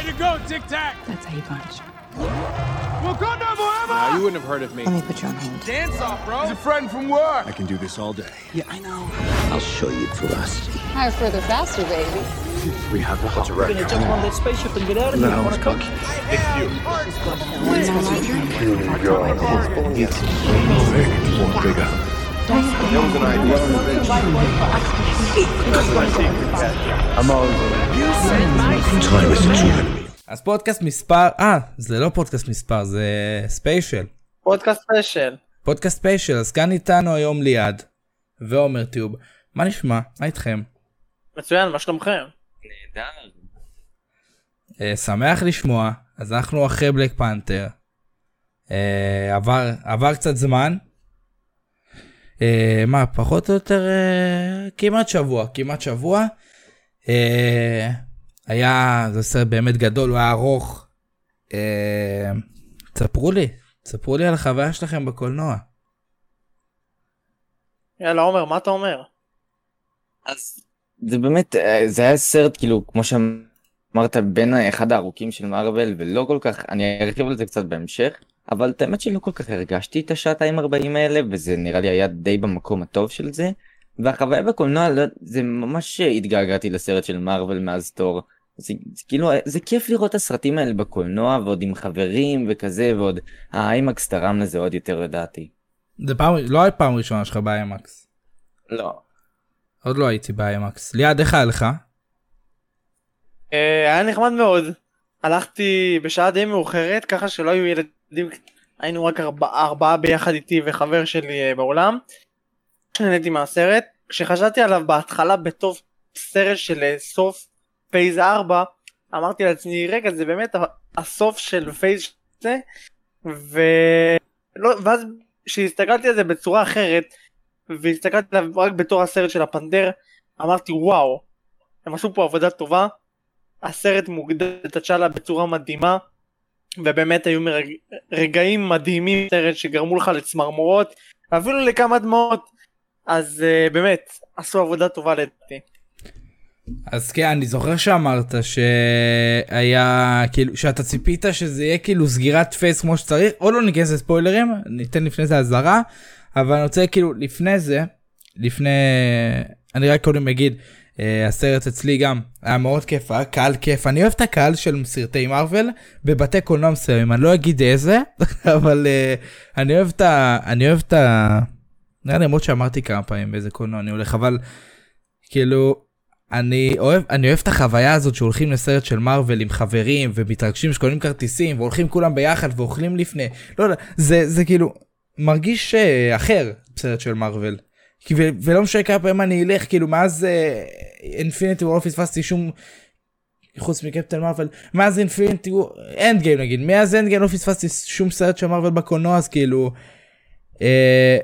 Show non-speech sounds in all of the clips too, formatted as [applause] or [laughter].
Way to go, Tic Tac! That's how you punch. Wakanda forever! Now, you wouldn't have heard of me. Let me put you on hold. Dance off, bro! He's a friend from work! I can do this all day. Yeah, I know. I'll show you ferocity. Higher, further, faster, baby. We have a We're gonna jump on that spaceship and get out of here. No, Wanna cook. it's cook? Time אז פודקאסט מספר, אה, זה לא פודקאסט מספר, זה ספיישל. פודקאסט ספיישל. פודקאסט ספיישל, אז כאן איתנו היום ליעד ועומר טיוב. מה נשמע? מה איתכם? מצוין, מה שלומכם? אה, שמח לשמוע, אז אנחנו אחרי Black Panther. אה, עבר, עבר קצת זמן. אה, מה, פחות או יותר אה, כמעט שבוע, כמעט שבוע. אה, היה, זה סרט באמת גדול, הוא היה ארוך. אה, תספרו לי, תספרו לי על החוויה שלכם בקולנוע. יאללה עומר, מה אתה אומר? אז זה באמת זה היה סרט כאילו כמו שאמרת בין אחד הארוכים של מארוול ולא כל כך אני ארחיב על זה קצת בהמשך אבל את האמת שלא כל כך הרגשתי את השעתיים 40 האלה וזה נראה לי היה די במקום הטוב של זה. והחוויה בקולנוע לא, זה ממש התגעגעתי לסרט של מארוול מאז תור. זה, זה כאילו זה כיף לראות את הסרטים האלה בקולנוע ועוד עם חברים וכזה ועוד האיימקס תרם לזה עוד יותר לדעתי. זה פעם, לא היה פעם ראשונה שלך באיימקס. לא. עוד לא הייתי באיימקס. ליעד, איך היה לך? אה, היה נחמד מאוד. הלכתי בשעה די מאוחרת, ככה שלא היו ילדים, היינו רק ארבע, ארבעה ביחד איתי וחבר שלי אה, באולם. נהניתי מהסרט. כשחשבתי עליו בהתחלה בתור סרט של אה, סוף phase 4, אמרתי לעצמי, רגע, זה באמת הסוף של phase זה, ו... לא, ואז כשהסתכלתי על זה בצורה אחרת, והסתכלתי עליו רק בתור הסרט של הפנתר, אמרתי וואו, הם עשו פה עבודה טובה, הסרט מוגדר את טצ'אלה בצורה מדהימה, ובאמת היו. רגעים מדהימים בסרט שגרמו לך לצמרמורות, ואפילו לכמה דמעות, אז uh, באמת, עשו עבודה טובה לדעתי. אז כן, אני זוכר שאמרת שהיה, כאילו, שאתה ציפית שזה יהיה כאילו סגירת פייס כמו שצריך, או לא ניכנס לספוילרים, ניתן לפני זה אזהרה, אבל אני רוצה כאילו לפני זה, לפני, אני רק קודם אגיד, הסרט אצלי גם היה מאוד כיף, היה קהל כיף, אני אוהב את הקהל של סרטי מארוול בבתי קולנוע מסוימים, אני לא אגיד איזה, [laughs] אבל אה, אני אוהב את ה... אני אוהב את ה... נראה לי למרות שאמרתי כמה פעמים באיזה קולנוע אני הולך, אבל כאילו, אני אוהב, אני אוהב את החוויה הזאת שהולכים לסרט של מארוול עם חברים ומתרגשים שקונים כרטיסים והולכים כולם ביחד ואוכלים לפני, לא יודע, זה, זה כאילו מרגיש uh, אחר בסרט של מארוול. ו- ולא משנה כמה פעמים אני אלך, כאילו מאז אינפיניטי וור לא פספסתי שום, חוץ מקפטן מארוול, מאז Infinity Endgame נגיד, מאז Endgame לא פספסתי שום סרט של מארוול בקולנוע אז כאילו, אה,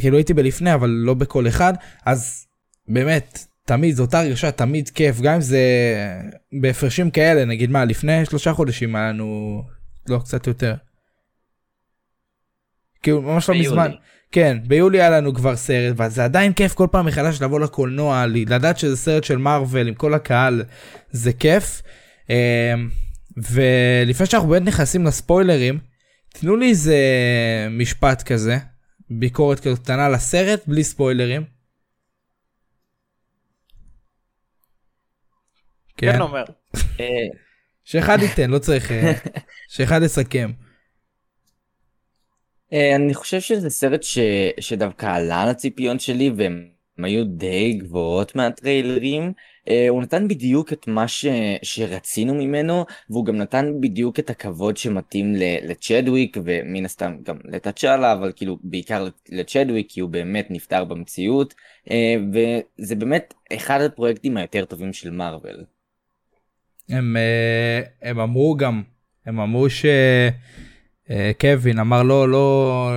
כאילו הייתי בלפני אבל לא בכל אחד, אז באמת תמיד זו אותה הרגשה תמיד כיף גם אם זה בהפרשים כאלה נגיד מה לפני שלושה חודשים היה לנו לא קצת יותר. כאילו ממש לא. מזמן כן ביולי היה לנו כבר סרט וזה עדיין כיף כל פעם מחדש לבוא לקולנוע לדעת שזה סרט של מארוול עם כל הקהל זה כיף. אמ, ולפני שאנחנו באמת נכנסים לספוילרים תנו לי איזה משפט כזה ביקורת כזאת קטנה לסרט בלי ספוילרים. כן אומר. אה, [laughs] שאחד ייתן לא צריך אה, [laughs] שאחד יסכם. אה, אני חושב שזה סרט ש... שדווקא עלה על הציפיון שלי והם היו די גבוהות מהטריילרים. אה, הוא נתן בדיוק את מה ש... שרצינו ממנו והוא גם נתן בדיוק את הכבוד שמתאים. לצ'דוויק ומן הסתם גם לטאצ'אלה אבל כאילו בעיקר לצ'דוויק כי הוא באמת נפטר במציאות אה, וזה באמת אחד הפרויקטים היותר טובים של מארוול. הם, הם אמרו גם, הם אמרו ש... אה, קווין אמר לא, לא,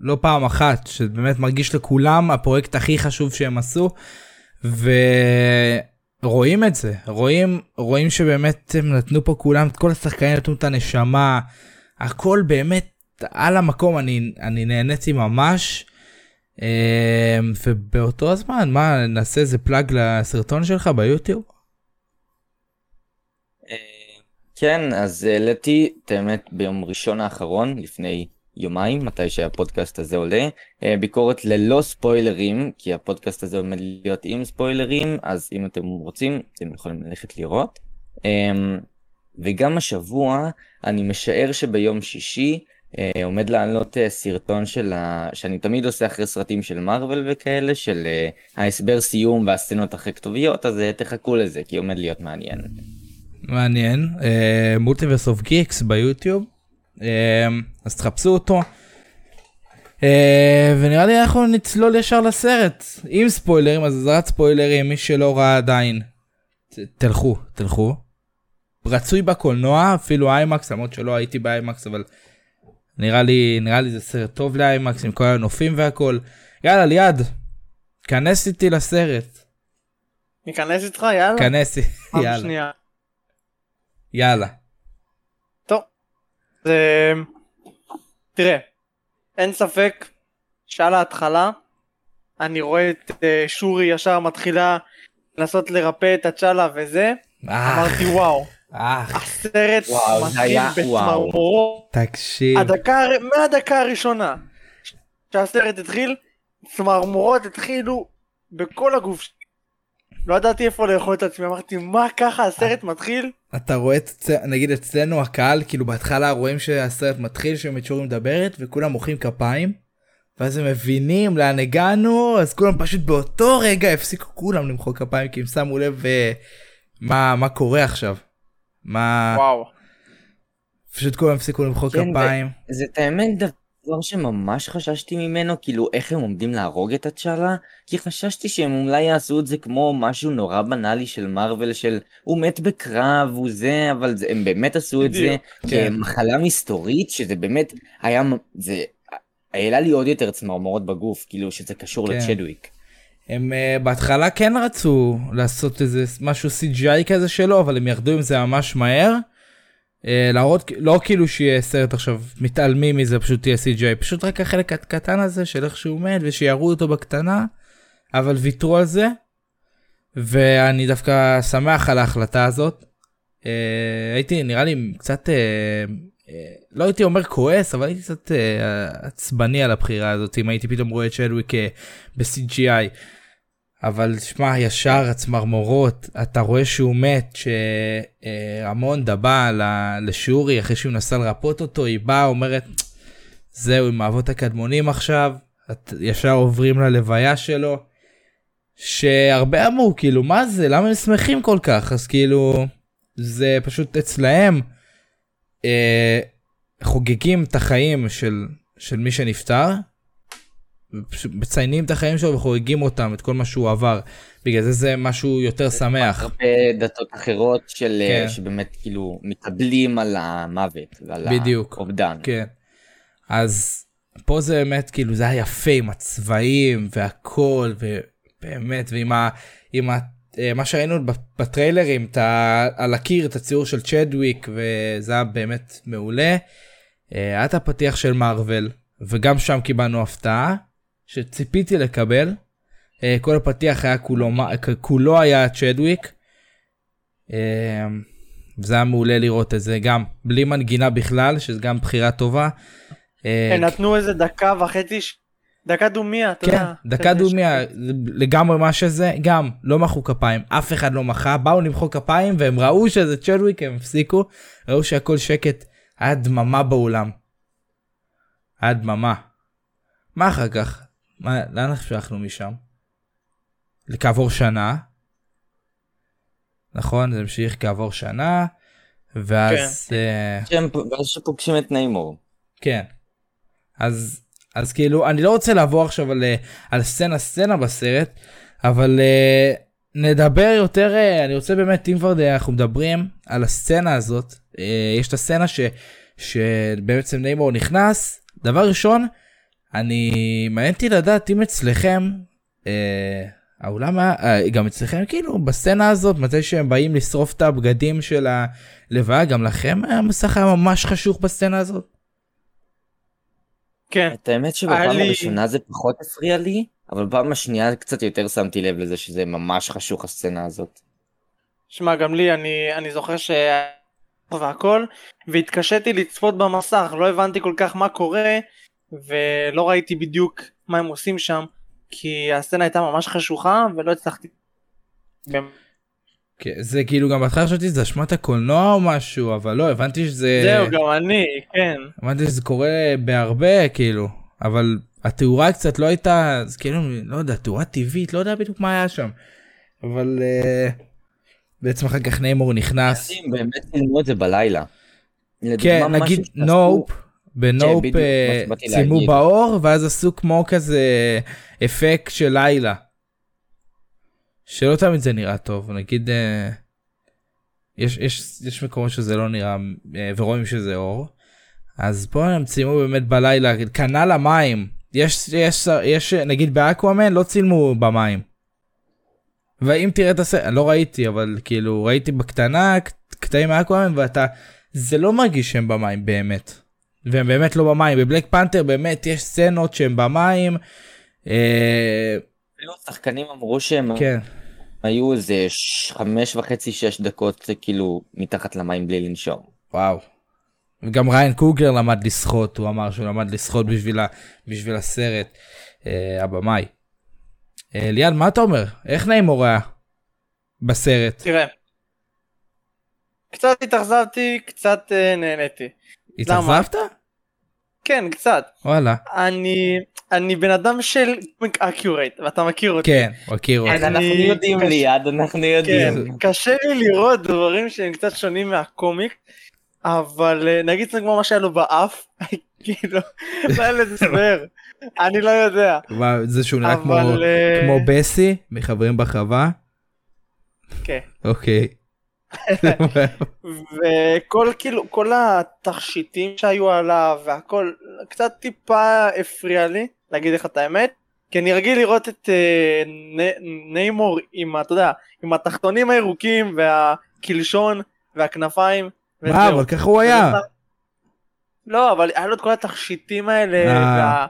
לא פעם אחת, שבאמת מרגיש לכולם הפרויקט הכי חשוב שהם עשו, ורואים את זה, רואים, רואים שבאמת הם נתנו פה כולם, כל השחקנים נתנו את הנשמה, הכל באמת על המקום, אני, אני נהניתי ממש. אה, ובאותו הזמן, מה, נעשה איזה פלאג לסרטון שלך ביוטיוב? כן, אז העליתי את האמת ביום ראשון האחרון, לפני יומיים, מתי שהפודקאסט הזה עולה, אה, ביקורת ללא ספוילרים, כי הפודקאסט הזה עומד להיות עם ספוילרים, אז אם אתם רוצים, אתם יכולים ללכת לראות. אמ, וגם השבוע, אני משער שביום שישי אה, עומד לעלות אה, סרטון של ה... שאני תמיד עושה אחרי סרטים של מארוול וכאלה, של אה, ההסבר סיום והסצנות הכי כתוביות, אז אה, תחכו לזה, כי עומד להיות מעניין. מעניין, Multiverse of Geeks ביוטיוב, אה, אז תחפשו אותו. אה, ונראה לי אנחנו נצלול ישר לסרט, עם ספוילרים, אז אזהרת ספוילרים, מי שלא ראה עדיין, ת- תלכו, תלכו. רצוי בקולנוע, אפילו IMAX, למרות שלא הייתי ב IMAX, אבל נראה לי, נראה לי זה סרט טוב ל IMAX עם כל הנופים והכל. יאללה ליעד, כנס איתי לסרט, ניכנס איתך יאללה. כנס, יאללה. יאללה. טוב. זה... תראה, אין ספק שעל ההתחלה אני רואה את אה, שורי ישר מתחילה לנסות לרפא את הצ'אלה וזה, אה, אמרתי וואו, אה, הסרט מתחיל. בצמרמורות, תקשיב, מהדקה הראשונה שהסרט התחיל, צמרמורות התחילו בכל הגוף שלי. לא ידעתי איפה לאכול את עצמי, אמרתי מה ככה הסרט מתחיל? אתה רואה את, נגיד אצלנו הקהל, כאילו בהתחלה רואים שהסרט מתחיל, שמצ'ורי מדברת, וכולם מוחאים כפיים, ואז הם מבינים לאן הגענו, אז כולם פשוט באותו רגע הפסיקו כולם למחוא כפיים, כי הם שמו לב אה, מה, מה קורה עכשיו. מה... וואו. פשוט כולם הפסיקו למחוא כן, כפיים. זה את האמת דבר שממש חששתי ממנו, כאילו איך הם עומדים להרוג את הצ'אלה, כי חששתי שהם אולי יעשו את זה כמו משהו נורא בנאלי של מארוול, של הוא מת בקרב, הוא זה, אבל זה, הם באמת עשו את זה כן. כמחלה מסתורית, שזה באמת היה, זה העלה לי עוד יותר צמרמורות בגוף, כאילו שזה קשור כן. לצ'דוויק. הם uh, בהתחלה כן רצו לעשות איזה משהו CGI כזה שלו, אבל הם ירדו עם זה ממש מהר. Uh, להראות, לא כאילו שיהיה סרט עכשיו, מתעלמים מזה, פשוט תהיה CGI, פשוט רק החלק הקטן הזה של איך שהוא מת, ושיראו אותו בקטנה, אבל ויתרו על זה. ואני דווקא שמח על ההחלטה הזאת. Uh, הייתי נראה לי קצת, uh, uh, לא הייתי אומר כועס, אבל הייתי קצת uh, עצבני על הבחירה הזאת, אם הייתי פתאום רואה את שלוויק uh, ב-CGI. אבל שמע, ישר הצמרמורות, אתה רואה שהוא מת, שהמונדה באה לשורי אחרי שהוא נסה לרפות אותו, היא באה, אומרת, זהו, עם האבות הקדמונים עכשיו, את ישר עוברים ללוויה שלו, שהרבה אמרו, כאילו, מה זה, למה הם שמחים כל כך? אז כאילו, זה פשוט אצלהם, אה, חוגגים את החיים של, של מי שנפטר, מציינים את החיים שלו וחוגגים אותם, את כל מה שהוא עבר. בגלל זה זה משהו יותר שמח. הרבה דתות אחרות של כן. שבאמת כאילו מתאבלים על המוות ועל בדיוק. האובדן. כן. אז פה זה באמת כאילו זה היה יפה עם הצבעים והכל ובאמת ועם ה, עם ה, אה, מה שראינו בטריילרים את ה, על הקיר את הציור של צ'דוויק וזה היה באמת מעולה. אה, היה את הפתיח של מארוול וגם שם קיבלנו הפתעה שציפיתי לקבל. אה, כל הפתיח היה כולו, כולו היה צ'דוויק. אה, וזה היה מעולה לראות את זה גם בלי מנגינה בכלל שזה גם בחירה טובה. אה, נתנו איזה דקה וחצי, דקה דומיה, אתה כן, יודע. דקה כזה דומיה, זה לגמרי מה שזה, גם לא מחאו כפיים, אף אחד לא מחה, באו למחוא כפיים והם ראו שזה צ'דוויק, הם הפסיקו, ראו שהכל שקט, היה דממה באולם. היה דממה. מה אחר כך? מה, לאן המשכנו משם? לכעבור שנה. נכון, זה המשיך כעבור שנה, ואז... אה, שהם פ- ואז שפוגשים את ניימור. כן. אז אז כאילו אני לא רוצה לעבור עכשיו על, אה, על סצנה סצנה בסרט אבל uh, נדבר יותר uh, אני רוצה באמת אם כבר אנחנו מדברים על הסצנה הזאת uh, יש את הסצנה ש, שבעצם ניימור נכנס דבר ראשון אני מעניין אותי לדעת אם אצלכם uh, האולם היה uh, גם אצלכם כאילו בסצנה הזאת מתי שהם באים לשרוף את הבגדים של הלוויה גם לכם המסך היה ממש חשוך בסצנה הזאת. כן, את האמת שבפעם לי- הראשונה זה פחות הפריע לי, אבל בפעם השנייה קצת יותר שמתי לב לזה שזה ממש חשוך הסצנה הזאת. שמע גם לי אני אני זוכר שהיה והכל, והתקשיתי לצפות במסך, לא הבנתי כל כך מה קורה, ולא ראיתי בדיוק מה הם עושים שם, כי הסצנה הייתה ממש חשוכה, ולא הצלחתי. כן, זה כאילו גם בהתחלה חשבתי שזה אשמת הקולנוע או משהו, אבל לא, הבנתי שזה... זהו, גם אני, כן. הבנתי שזה קורה בהרבה, כאילו, אבל התאורה קצת לא הייתה, אז כאילו, לא יודע, תאורה טבעית, לא יודע בדיוק מה היה שם. אבל uh, בעצם אחר כך ניימור נכנס. באמת צילמו את זה בלילה. כן, נגיד נופ, בנופ אה, שבאתי צילמו להגיד. באור, ואז עשו כמו כזה אפקט של לילה. שלא תמיד זה נראה טוב, נגיד, אה, יש, יש, יש מקומות שזה לא נראה, אה, ורואים שזה אור. אז פה הם צילמו באמת בלילה, כנ"ל המים. יש, יש, יש, נגיד באקוואמן לא צילמו במים. ואם תראה את הסרט, לא ראיתי, אבל כאילו ראיתי בקטנה קט- קטעים מאקוואמן ואתה, זה לא מרגיש שהם במים באמת. והם באמת לא במים. בבלק פנתר באמת יש סצנות שהם במים. אה, אפילו השחקנים אמרו שהם כן. היו איזה ש- חמש וחצי שש דקות כאילו מתחת למים בלי לנשום. וואו. וגם ראיין קוגלר למד לשחות, הוא אמר שהוא למד לשחות בשביל, ה, בשביל הסרט, אה, הבמאי. אה, ליעד, מה אתה אומר? איך ניימור היה בסרט? תראה. קצת התאכזבתי, קצת אה, נהניתי. התאכזבת? כן, קצת. וואלה. אני, אני בן אדם של accurate, ואתה מכיר אותי. כן, מכיר אותי. אנחנו יודעים קשה- ליעד, אנחנו כן, יודעים. קשה לי לראות דברים שהם קצת שונים מהקומיק, אבל אה, נגיד זה כמו מה שהיה לו באף, [laughs] כאילו, לא היה לזה הסבר, אני לא יודע, מה, זה שהוא נראה. אה, כמו בסי מחברים בחווה? כן. אוקיי. וכל כאילו, כל התכשיטים שהיו עליו והכל, קצת טיפה הפריע לי, להגיד לך את האמת, כי אני רגיל לראות את אה, נ- ניימור עם, אתה יודע, עם התחתונים הירוקים והקלשון והכנפיים. מה. אבל ככה הוא היה. לא, אבל היה לו את כל התכשיטים האלה, אה. וה...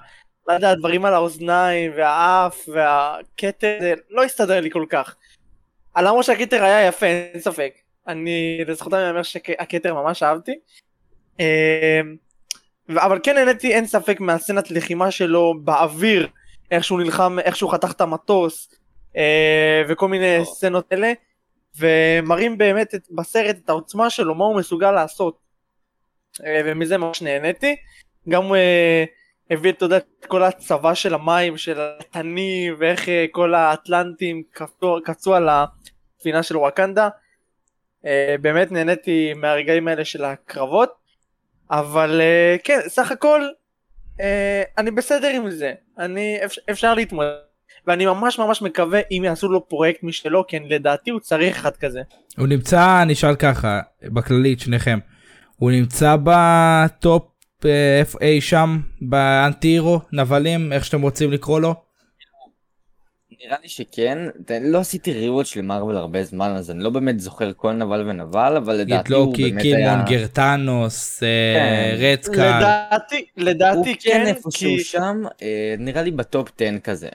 לא יודע, הדברים על האוזניים, והאף, והכתר, זה לא הסתדר לי כל כך. למרות שהכתר היה יפה, אין ספק. אני, לזכותם אני אומר שהכתר ממש אהבתי. אמ, אבל כן נהניתי, אין ספק, מהסצנת לחימה שלו באוויר, איך שהוא נלחם, איך שהוא חתך את המטוס, אה, וכל מיני סצנות אלה, ומראים באמת את, בסרט את העוצמה שלו, מה הוא מסוגל לעשות. אה, ומזה ממש נהניתי. גם אה, הביא אתה יודע, את כל הצבא של המים, של התנים, ואיך כל האטלנטים קפצו, קפצו על הספינה של וואקנדה. אה, באמת נהניתי מהרגעים האלה של הקרבות. אבל אה, כן, סך הכל אה, אני בסדר עם זה. אני, אפשר, להתמודד. ואני ממש ממש מקווה אם יעשו לו פרויקט משלו, כן לדעתי הוא צריך אחד כזה. הוא נמצא, אני אשאל ככה, בכללית, שניכם. הוא נמצא בטופ אי שם, באנטי הירו, נבלים, איך שאתם רוצים לקרוא לו? נראה לי שכן, לא עשיתי ריווט של מארוול הרבה זמן אז אני לא באמת זוכר כל נבל ונבל אבל לדעתי הוא באמת היה... קילמונגר, טאנוס, אה, כן. רדסקל. לדעתי, הוא לדעתי כן כן, איפשהו כי שם, אה, נראה לי בטופ 10 כזה.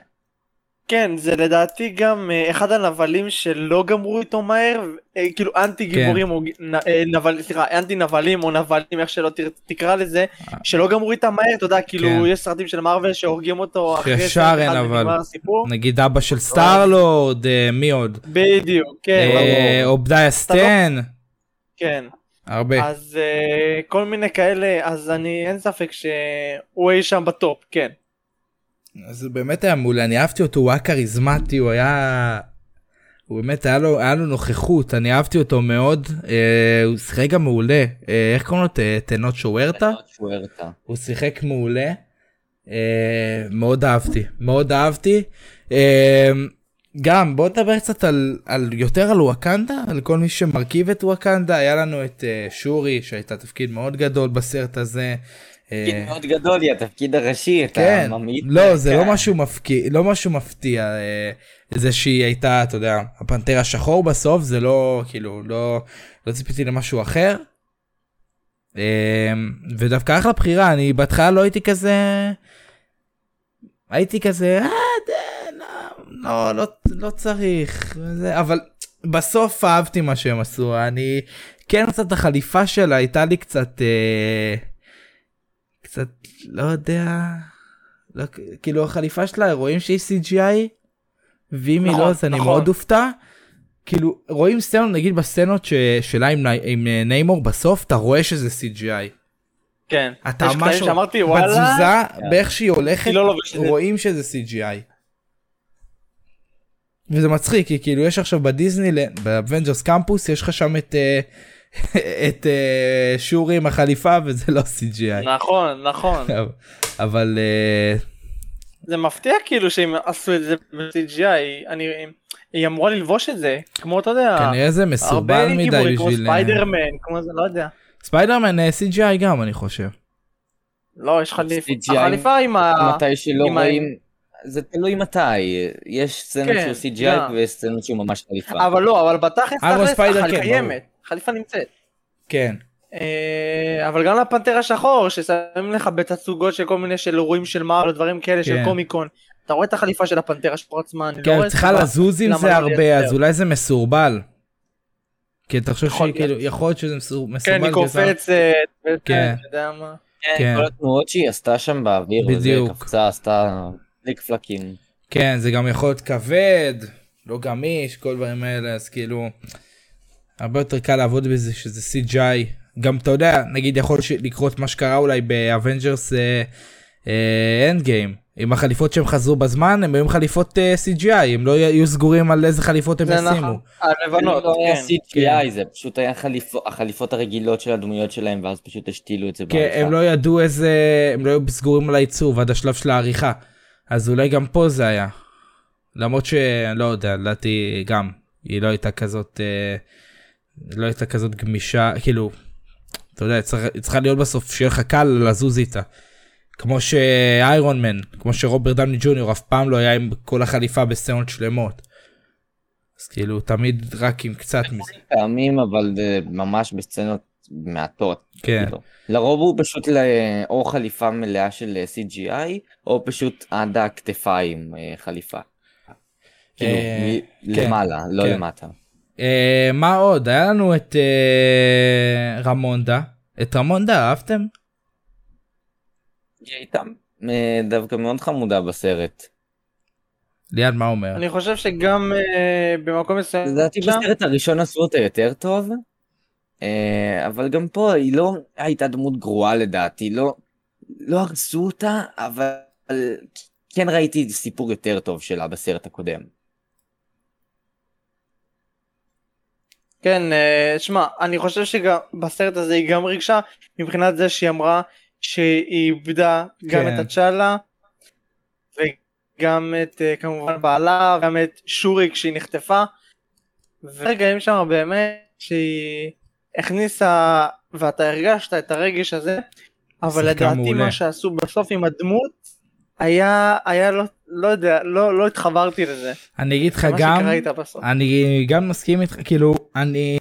כן, זה לדעתי גם אה, אחד הנבלים שלא גמרו איתו מהר, אה, כאילו אנטי כן. גיבורים או נ- אה, נבל, סליחה, אנטי נבלים או נבלים, איך שלא תקרא לזה, שלא גמרו איתם מהר, אתה יודע, כאילו כן. יש סרטים של מארוול שהורגים אותו אחרי ישר אין, אבל. נגיד אבא של סטארלורד, מי עוד? בדיוק, כן, אה, ברור, אובדיה סטן, כן. הרבה. אז כל מיני כאלה, אז אני, אין ספק שהוא אי שם בטופ, כן. זה באמת היה מעולה, אני אהבתי אותו, הוא היה כריזמטי, הוא היה... הוא באמת היה לו, היה לו נוכחות, אני אהבתי אותו מאוד, אה, הוא שיחק גם מעולה, אה, איך קוראים לו? טנוץ' הוורטה? הוורטה. הוא שיחק מעולה, אה, מאוד אהבתי, מאוד אהבתי. אה, גם בוא נדבר קצת על, על יותר על וואקנדה, על כל מי שמרכיב את וואקנדה, היה לנו את אה, שורי שהייתה תפקיד מאוד גדול בסרט הזה. אה, תפקיד מאוד גדול, היא התפקיד הראשי, אתה כן, ממעיט. לא זה לא כן. משהו מפקיע, לא משהו מפתיע, אה, זה שהיא הייתה, אתה יודע, הפנתר השחור בסוף, זה לא, כאילו, לא, לא ציפיתי למשהו אחר. אה, ודווקא אחלה בחירה, אני בהתחלה לא הייתי כזה, הייתי כזה, אה, לא, לא, לא, לא צריך, וזה, אבל בסוף אהבתי מה שהם עשו אני כן קצת החליפה שלה הייתה לי קצת אה, לא יודע לא, כאילו החליפה שלה רואים שהיא CGI ואם היא נכון, לא אז אני נכון. מאוד אופתע. כאילו רואים סצנות נגיד בסצנות ש- שלה עם, עם אה, ניימור בסוף אתה רואה שזה CGI. כן. אתה ממש שאמרתי וואלה. בתזוזה באיך שהיא הולכת היא לא. רואים שזה CGI. וזה מצחיק כי כאילו יש עכשיו בדיסני ב Avengers Campus יש לך שם את אה, את אה, שורי עם החליפה וזה לא CGI. נכון נכון. אבל אה, זה מפתיע כאילו שהם עשו את זה ב-CGI. אני היא אמורה ללבוש את זה כמו אתה יודע. כנראה זה מסורבל הרבה מדי גיבורים, כמו בשביל אה, ספיידרמן כמו זה לא יודע. ספיידרמן אה, CGI גם אני חושב. לא יש חליפה. החליפה עם ה... מתי שלא רואים, זה תלוי מתי, יש סצנות כן, שהוא CGI גם. ויש סצנות שהוא ממש חליפה. אבל לא אבל בתכלס תכלס החליפה כן, קיימת. חליפה נמצאת. כן. אה, אבל גם לפנתר השחור ששמים לך בתצוגות של כל מיני של אירועים של מארוול ודברים כאלה של כן. קומיקון. אתה רואה את החליפה של הפנתר השחור עצמה. אני לא כן, רואה צריכה לזוז עם זה לא הרבה. אז אולי זה מסורבל. כי אתה חושב יכול שכאילו להיות. יכול להיות שזה מסור- מסורבל. כן היא קופצת. כן. כן. כן, כל התנועות שהיא עשתה שם באוויר, בדיוק. קפצה, עשתה פליק פלאקים. כן זה גם יכול להיות כבד לא גמיש כל דברים האלה אז כאילו הרבה יותר קל לעבוד בזה שזה CGI גם אתה יודע נגיד יכול לקרות מה שקרה אולי ב Avengers אנד גיים עם החליפות שהם חזרו בזמן הם היו עם חליפות אה, CGI הם לא יהיו סגורים על איזה חליפות הם זה ישימו. נכון. הלבנות. לא היה כן. CGI, זה פשוט היה חליפו- החליפות הרגילות של הדמויות שלהם, ואז פשוט השתילו את זה כן הם לא ידעו איזה הם לא היו סגורים על העיצוב עד השלב של העריכה אז אולי גם פה זה היה. למרות שאני לא יודע לדעתי גם היא לא הייתה כזאת אה, לא הייתה כזאת גמישה כאילו אתה יודע צריך, צריכה להיות בסוף שיהיה לך קל לזוז איתה. כמו שאיירון מן כמו שרוברט דמני ג'וניור אף פעם לא היה עם כל החליפה בסצנות שלמות. אז כאילו תמיד רק עם קצת מזה. פעמים, אבל זה ממש בסצנות מעטות. כן. כאילו. לרוב הוא פשוט או חליפה מלאה של אה, CGI, או פשוט עד הכתפיים אה, חליפה. כאילו, אה, מ- כן, למעלה, לא כן. למטה. אה, מה עוד היה לנו את אה, רמונדה את רמונדה אהבתם? היא הייתה אה, דווקא מאוד חמודה בסרט. ליעד מה אומר? אני חושב שגם אה, במקום מסוים. לדעתי שם- בסרט הראשון עשו אותה יותר טוב, אה, אבל גם פה היא לא הייתה דמות גרועה לדעתי, לא, לא הרסו אותה, אבל כן ראיתי סיפור יותר טוב שלה בסרט הקודם. כן, אה, שמע, אני חושב שגם בסרט הזה היא גם ריגשה מבחינת זה שהיא אמרה שהיא איבדה גם כן. את הצ'אלה וגם את אה, כמובן בעלה, גם את שורי כשהיא נחטפה ורגעים שם באמת שהיא הכניסה ואתה הרגשת את הרגש הזה אבל לדעתי מעולה. מה שעשו בסוף עם הדמות היה, היה לא, לא יודע, לא, לא התחברתי לזה. אני אגיד לך גם. אני גם מסכים איתך כאילו אני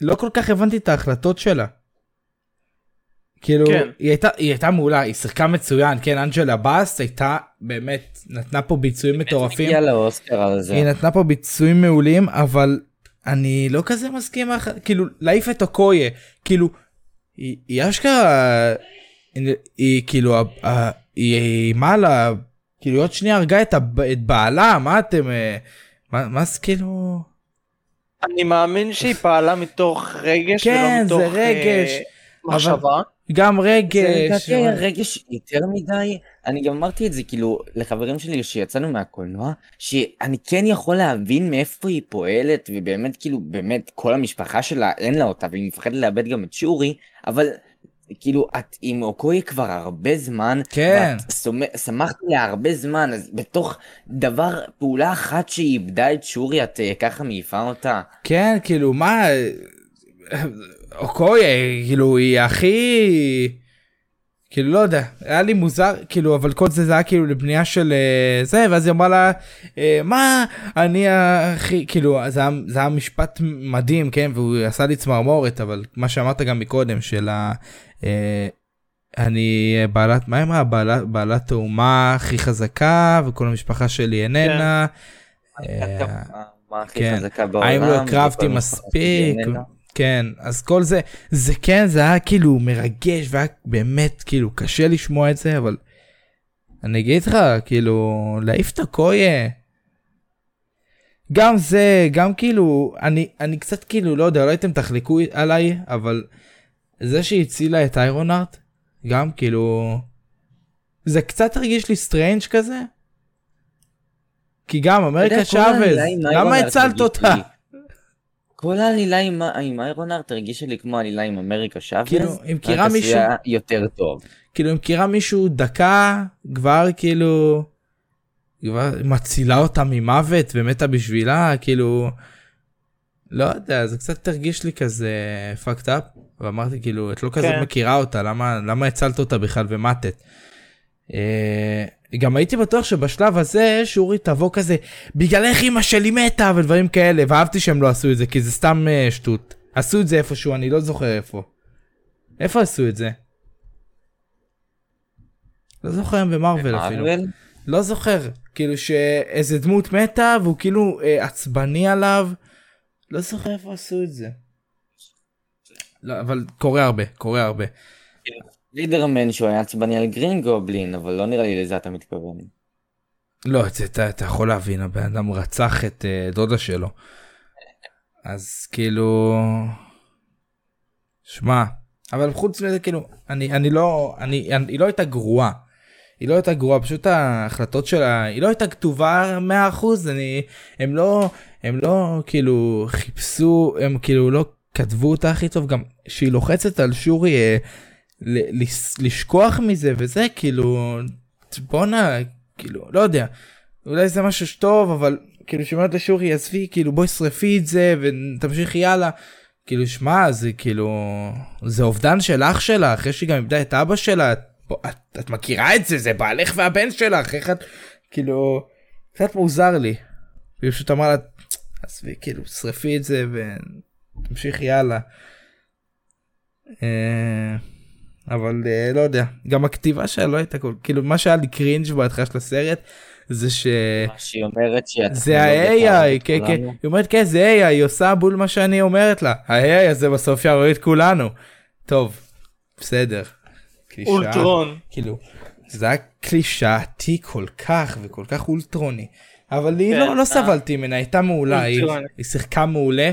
לא כל כך הבנתי את ההחלטות שלה. כאילו כן. היא הייתה היא הייתה מעולה היא שיחקה מצוין כן אנג'לה באס הייתה באמת נתנה פה ביצועים מטורפים הגיע לאוסקר על זה. היא נתנה פה ביצועים מעולים אבל אני לא כזה מסכים ההח- כאילו להעיף את אוקויה כאילו היא היא אשכרה היא, היא כאילו ה- ה- היא איימה לה כאילו עוד שנייה הרגה את, הב- את בעלה מה אתם אה, מה מה זה כאילו? אני מאמין שהיא פעלה מתוך רגש כן, ולא זה מתוך רגש, אה, מחשבה. גם זה רגש לדעתי היה רגש יותר מדי, אני גם אמרתי את זה כאילו לחברים שלי שיצאנו מהקולנוע, שאני כן יכול להבין מאיפה היא פועלת, ובאמת כאילו באמת כל המשפחה שלה אין לה אותה, והיא מפחדת לאבד גם את שורי, אבל כאילו את עם אוקוי כבר הרבה זמן, כן. ואת שמחת לה הרבה זמן, אז בתוך דבר, פעולה אחת שהיא איבדה את שורי, את אה, ככה מעיפה אותה. כן כאילו מה אוקוי כאילו היא הכי כאילו לא יודע היה לי מוזר כאילו אבל כל זה זה היה כאילו לבנייה של אה, זה ואז היא אמרה לה אה, מה אני הכי כאילו זה היה, זה היה משפט מדהים כן והוא עשה לי צמרמורת אבל מה שאמרת גם מקודם של ה... אה, אני בעלת מה אמרה בעלת, בעלת האומה הכי חזקה וכל המשפחה שלי איננה. אה, מה הכי כן. חזקה בעולם. האם לא הקרבתי מספיק? כן, אז כל זה, זה כן, זה היה כאילו מרגש והיה באמת כאילו קשה לשמוע את זה, אבל אני אגיד לך, כאילו, להעיף את הקויה. גם זה, גם כאילו, אני, אני קצת כאילו, לא יודע, אולי אתם תחלקו עליי, אבל זה שהיא הצילה את איירונהארט, גם כאילו, זה קצת הרגיש לי סטרנג' כזה. כי גם אמריקה צ'אבז, למה הצלת אותה? כל העלילה עם, עם איירונהארט הרגישה לי כמו עלילה עם אמריקה צ'אבז. כאילו, אם רק מישהו- יותר טוב. כאילו, אם מכירה מישהו דקה, כבר כאילו, כבר מצילה אותה ממוות ומתה בשבילה, כאילו, לא יודע, זה קצת הרגיש לי כזה fucked up, ואמרתי כאילו, את לא כזה כן. מכירה אותה, למה, למה הצלת אותה בכלל ומתת? אה, גם הייתי בטוח שבשלב הזה שורי תבוא כזה, בגלל איך אמא שלי מתה ודברים כאלה, ואהבתי שהם לא עשו את זה, כי זה סתם אה, שטות. עשו את זה איפשהו, אני לא זוכר איפה. איפה עשו את זה? לא זוכר אם במרוויל אפילו. לא זוכר. כאילו שאיזה דמות מתה והוא כאילו אה, עצבני עליו. לא זוכר איפה עשו את זה. לא, אבל קורה הרבה, קורה הרבה. לידרמן שהוא היה עצבני על גרין גובלין, אבל לא נראה לי לזה אתה מתכוון. לא, את זה אתה, אתה יכול להבין, הבן אדם רצח את uh, דודה שלו. אז כאילו... שמע, אבל חוץ מזה כאילו, אני, אני לא, אני, אני, היא לא הייתה גרועה. היא לא הייתה גרועה, פשוט ההחלטות שלה, היא לא הייתה כתובה 100%, אני, הם לא, הם לא כאילו חיפשו, הם כאילו לא כתבו אותה הכי טוב, גם שהיא לוחצת על שורי אה, ל- לס- לשכוח מזה וזה, כאילו, בואנה, כאילו, לא יודע, אולי זה משהו שטוב, אבל כאילו שאומרת לשורי, עזבי, כאילו בואי שרפי את זה ותמשיכי הלאה. כאילו שמע זה כאילו זה אובדן של אח שלה אחרי שהיא גם איבדה את אבא שלה את, את, את מכירה את זה זה בעלך והבן שלך איך את כאילו קצת מוזר לי. היא פשוט אמרה לה עזבי כאילו שרפי את זה ותמשיכי הלאה. אה, אבל אה, לא יודע גם הכתיבה שלה לא הייתה כל כאילו מה שהיה לי קרינג' בהתחלה של הסרט זה ש... מה שהיא אומרת שהיא זה ה-AI, כן, כן, היא אומרת כן זה AI, היא עושה בול מה שאני אומרת לה, ה-AI הזה בסוף יהרוג את כולנו. טוב, בסדר. אולטרון. כאילו, זה היה קלישאתי כל כך וכל כך אולטרוני, אבל היא כן, לא, לא אה. סבלתי ממנה, הייתה מעולה. היא שיחקה מעולה.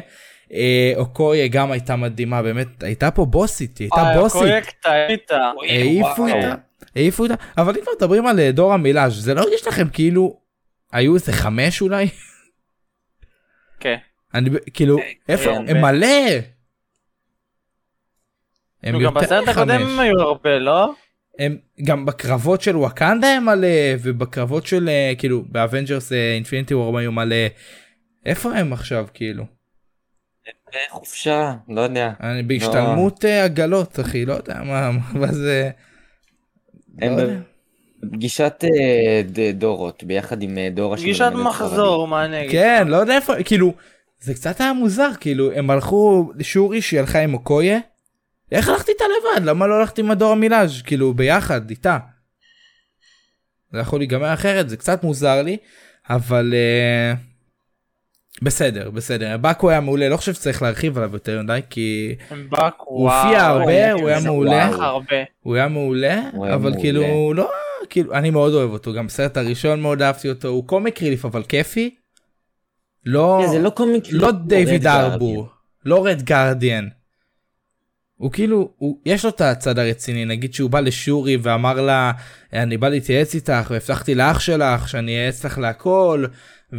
אה, אוקויה גם הייתה מדהימה, באמת, הייתה פה בוסית, היא הייתה בוסית. הפרויקט איתה. העיפו איתה, העיפו איתה, אבל אם כבר מדברים על אה, דור המילאז' זה לא הרגיש לכם כאילו היו איזה חמש אולי? כן. אני כאילו איפה כן, הם מלא. הם נו, גם יותר בסרט הקודם מחמש. הם היו הרבה, לא? הם גם בקרבות של וואקנדה הם מלא ובקרבות של אה, כאילו באבנג'רס אינפיניטי וור היו מלא. איפה הם עכשיו כאילו? חופשה, לא יודע. אני בהשתלמות אה, עגלות אחי לא יודע מה מה זה. לא. בפגישת אה, דורות ביחד עם אה, דורה פגישת שמלמדת מחזור, מה אני אגיד? כן לא יודע איפה כאילו זה קצת היה מוזר כאילו הם הלכו שורי שהיא הלכה עם אוקויה. איך הלכתי איתה לבד למה לא הלכתי עם הדור המילאז' כאילו ביחד איתה. זה יכול להיגמר אחרת זה קצת מוזר לי אבל בסדר בסדר באקו היה מעולה לא חושב שצריך להרחיב עליו יותר מדי כי באקו, הוא הופיע הרבה, הוא היה מעולה. הוא היה מעולה אבל. כאילו לא כאילו אני מאוד אוהב אותו גם בסרט הראשון מאוד אהבתי אותו הוא קומיק ריליף אבל כיפי. לא כן, זה לא קומיק. לא דיוויד רד ארבור, לא רד גרדיאן. הוא כאילו, הוא, יש לו את הצד הרציני, נגיד שהוא בא לשורי ואמר לה, אני בא להתייעץ איתך והבטחתי לאח שלך שאני אייעץ לך להכל,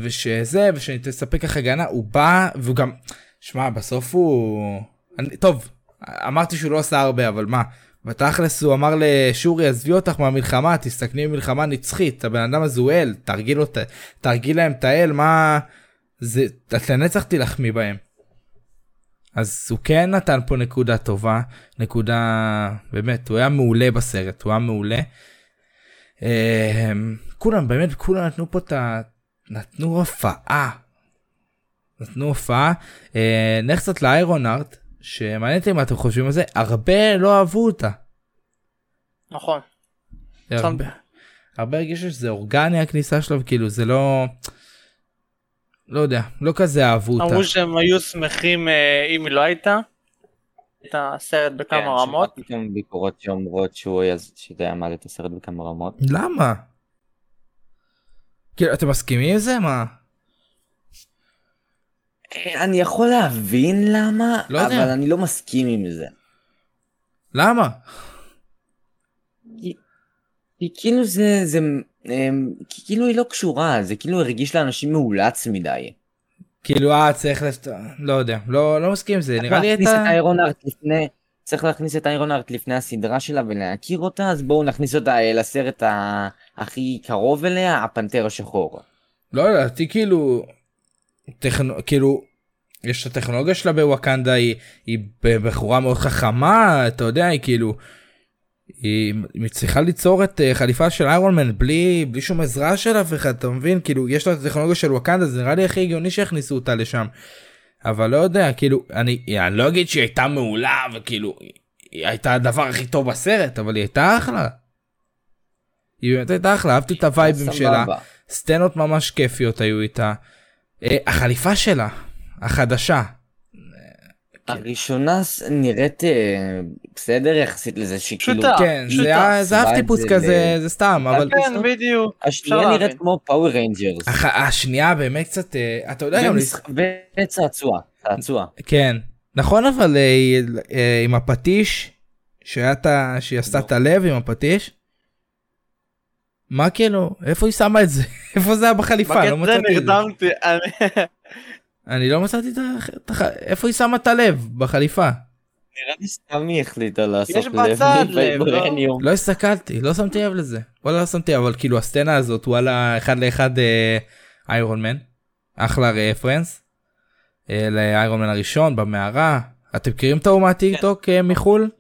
ושזה, ושאני תספק לך הגנה, הוא בא, והוא גם, שמע, בסוף הוא... אני, טוב, אמרתי שהוא לא עשה הרבה, אבל מה, בתכלס הוא אמר לשורי, עזבי אותך מהמלחמה, תסתכלי במלחמה נצחית, הבן אדם הזה הוא אל, תרגיל אותה, תרגיל להם את האל, מה... זה, את לנצח תילחמי בהם. אז הוא כן נתן פה נקודה טובה, נקודה, באמת, הוא היה מעולה בסרט, הוא היה מעולה. אה, כולם, באמת, כולם נתנו פה את ה... נתנו הופעה. נתנו הופעה. אה, נלך קצת לאיירון ארט, שמעניין אותי מה אתם חושבים על זה, הרבה לא אהבו אותה. נכון. הרבה, הרבה הרגישו שזה אורגני הכניסה שלו, כאילו זה לא... לא יודע, לא כזה אהבו אותה. אמרו שהם היו שמחים אה, אם היא לא הייתה. את הסרט כן, בכמה רמות. שמעתי גם ביקורות שאומרות שהוא היה- שזה היה מעלה את הסרט בכמה רמות. למה? כאילו, אתם מסכימים עם זה? מה? אה, אני יכול להבין למה, לא יודע. אבל אני לא מסכים עם זה. למה? כי כאילו זה, זה, אמ, כאילו היא לא קשורה, זה כאילו הרגיש לאנשים מאולץ מדי. כאילו, אה, צריך לת... לא יודע, לא, לא מסכים עם זה, נראה לי את הייתה... צריך להכניס את איירון ארט לפני הסדרה שלה ולהכיר אותה, אז בואו נכניס אותה אה, לסרט. הכי קרוב אליה, הפנתר השחור. לא לדעתי כאילו, טכנו... כאילו, יש את הטכנולוגיה שלה בווקנדה, היא, היא בחורה מאוד חכמה, אתה יודע, היא כאילו, היא מצליחה ליצור את אה, חליפה של איירון מן בלי, בלי שום עזרה של אף אחד, אתה מבין? כאילו, יש לה את הטכנולוגיה של ווקנדה, זה נראה לי הכי הגיוני שיכניסו אותה לשם. אבל לא יודע, כאילו, אני, אני לא אגיד שהיא הייתה מעולה, וכאילו, היא, הייתה הדבר הכי טוב בסרט, אבל היא הייתה אחלה. היא באמת הייתה אחלה, אהבתי את הווייבים שלה. סצנות ממש כיפיות היו איתה. אה, החליפה שלה, החדשה. הראשונה ס- נראית אה, בסדר יחסית לזה שכאילו, פשוטה. כן, זה פשוטה. היה זה אב טיפוס זה כזה, ל- זה סתם, אבל כן, בדיוק. השנייה נראית. כמו פאוור ריינג'רס. הח- השנייה באמת קצת, אה, אתה יודע גם, וצעצוע, צעצוע. כן, נכון אבל אה, עם הפטיש, שהיא עשתה את הלב עם הפטיש, מה כאילו, איפה היא שמה את זה? [laughs] איפה זה היה בחליפה? לא בקטע מצאתי את זה. אני- לא מצאתי את ה... איפה היא שמה את הלב בחליפה? נראה לי סתם היא החליטה לעשות יש בצד לב, לא? מוויברניום. לא הסתכלתי, לא שמתי לב לזה. וואלה לא שמתי אבל כאילו הסצנה הזאת וואלה אחד לאחד אה, איירון מן. אחלה רפרנס. אה, לאיירון מן הראשון במערה. אתם מכירים את ההוא מהטיק טוק אה, מחול?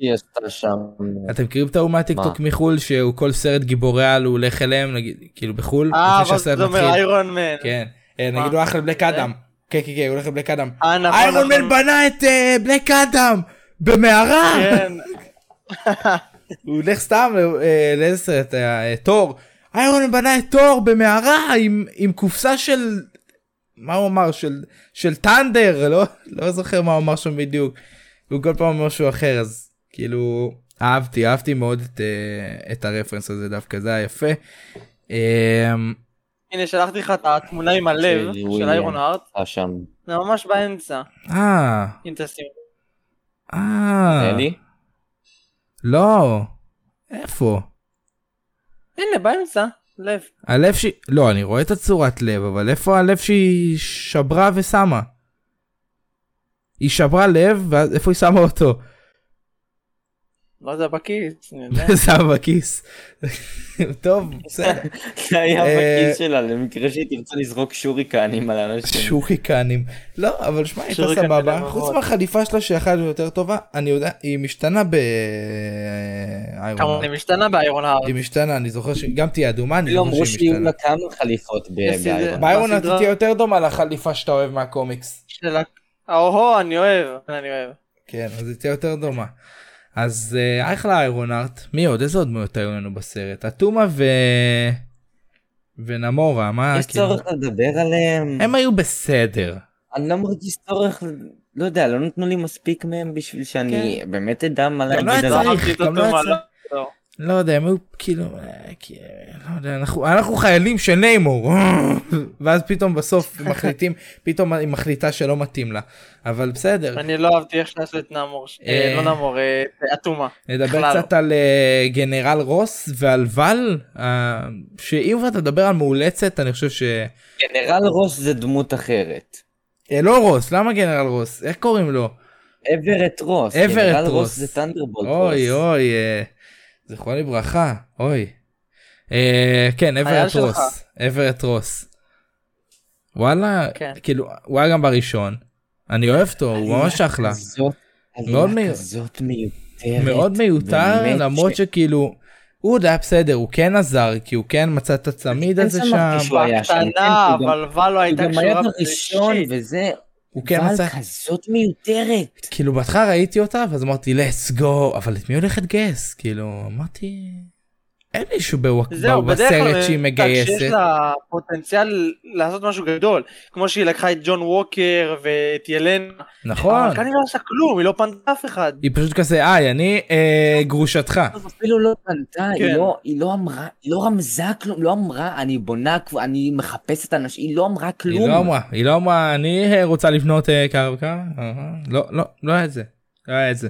אתם מכירים את ההוא מהטיק טוק מחול שהוא כל סרט גיבורי על הוא הולך אליהם נגיד כאילו בחול. אה, אבל זה אומר. איירון מן. כן. נגיד הוא הלך לבלק אדם. כן כן כן הוא הולך לבלק אדם. אה, נכון, איירון מן נכון. בנה את אה, בלק אדם במערה. כן. [laughs] הוא הולך סתם אה, לאיזה סרט היה תור איירון בנה את תור במערה עם עם קופסה של מה הוא אמר של של טנדר לא לא זוכר מה הוא אמר שם בדיוק. הוא כל פעם אומר משהו אחר אז כאילו אהבתי אהבתי מאוד את את הרפרנס הזה דווקא זה היה יפה. אה, הנה שלחתי לך את התמונה עם הלב של. איירון הארט. שם. זה ממש באמצע. אה אם תשים. אה אלי? לא איפה הנה באמצע. לב. הלב שהיא לא אני רואה את הצורת לב אבל איפה הלב שהיא שברה ושמה. היא שברה לב ואז איפה היא שמה אותו? לא יודע בכיס. אני יודע. [laughs] שמה בכיס. טוב בסדר. [laughs] זה היה אה, בכיס שלה למקרה שהיא תרצה לזרוק שוריקנים על אנשים. שוריקנים. לא אבל שמע הייתה סבבה. חוץ מהחליפה שלה שיכולה להיות יותר טובה אני יודע היא משתנה ב... מן. היא משתנה באיירון הארט. היא משתנה אני זוכר שגם תהיה אדומה אני כאילו זוכר אמרו שהיא שיהיו משתנה. לה כמה חליפות באיירון. באיירון בסדרה- תהיה יותר דומה לחליפה שאתה אוהב מהקומיקס. של ה... אוהו, אני אוהב. אני אוהב. כן, אז היא תהיה יותר דומה. אז אה, אחלה איירון ארט. מי עוד? איזה עוד דמויות היו לנו בסרט? אטומה ו... ונמורה, מה יש כאילו? צורך לדבר עליהם? הם היו בסדר. אני לא מרגיש צורך, לא יודע, לא נתנו לי מספיק מהם בשביל שאני באמת אדע מה גם לא להגיד היה על זה. צריך, גם לא התומה, היה צריך. לא, לא. לא יודע, הם היו כאילו, אה, כי- לא יודע, אנחנו, אנחנו חיילים של ניימור, [laughs] ואז פתאום בסוף [laughs] מחליטים, פתאום היא מחליטה שלא מתאים לה, אבל בסדר. אני לא אהבתי איך שעשו את נמור. אה. אה, לא אה, את אטומה. נדבר בכלל קצת על אה, גנרל רוס ועל ואל, אה, שאם כבר תדבר על מאולצת, אני חושב ש... גנרל רוס זה דמות אחרת. אה, לא רוס, למה גנרל רוס? איך קוראים לו? אברט רוס. אברט גנרל רוס. רוס זה טנדרבולט רוס. אוי אוי, אה, זכרו לברכה, אוי. אה, כן, אברט. רוס, אברט רוס. וואלה, כן. כאילו, הוא היה גם בראשון. אני אוהב אותו, הוא ממש אחלה. כזאת- מאוד כזאת מיותרת. מאוד מיותר, למרות ש- שכאילו, הוא עוד היה בסדר, הוא כן עזר, כי הוא כן מצא את הצמיד כן הזה שם. שהוא היה שם, כן, בקטנה, הוא גם- אבל ואלו הוא הייתה קשורה בראשון. וזה, הוא כן אבל מצא... כזאת מיותרת. כאילו בהתחלה ראיתי אותה, ואז אמרתי, let's go, אבל את מי הולכת לגייס? כאילו, אמרתי... אין מישהו בווק- זהו, ב- בדרך כלל, בסרט שהיא כשיש מגייסת. לה פוטנציאל לעשות משהו גדול, כמו שהיא לקחה את ג'ון ווקר ואת ילנה, נכון. אבל כאן היא לא עושה כלום, היא לא פנתה אף אחד. היא פשוט כזה, היי, אני אה, גרושתך. אפילו לא פנתה, היא כן. לא- היא לא אמרה, היא לא רמזה כלום, לא אמרה, אני בונה, אני מחפשת אנשים, היא לא אמרה כלום. היא לא אמרה, היא לא אמרה, אני אה, רוצה לבנות אה, קרקע. אה, לא, לא, לא היה את זה. לא היה את זה.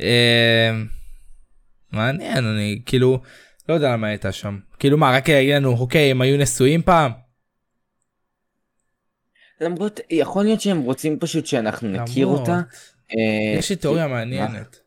אה, מעניין, אני כאילו, לא יודע למה הייתה שם. כאילו מה, רק להגיד לנו, אוקיי, הם היו נשואים פעם? למרות, יכול להיות שהם רוצים פשוט שאנחנו נכיר למרות. אותה. אה, יש לי תיאוריה מעניינת.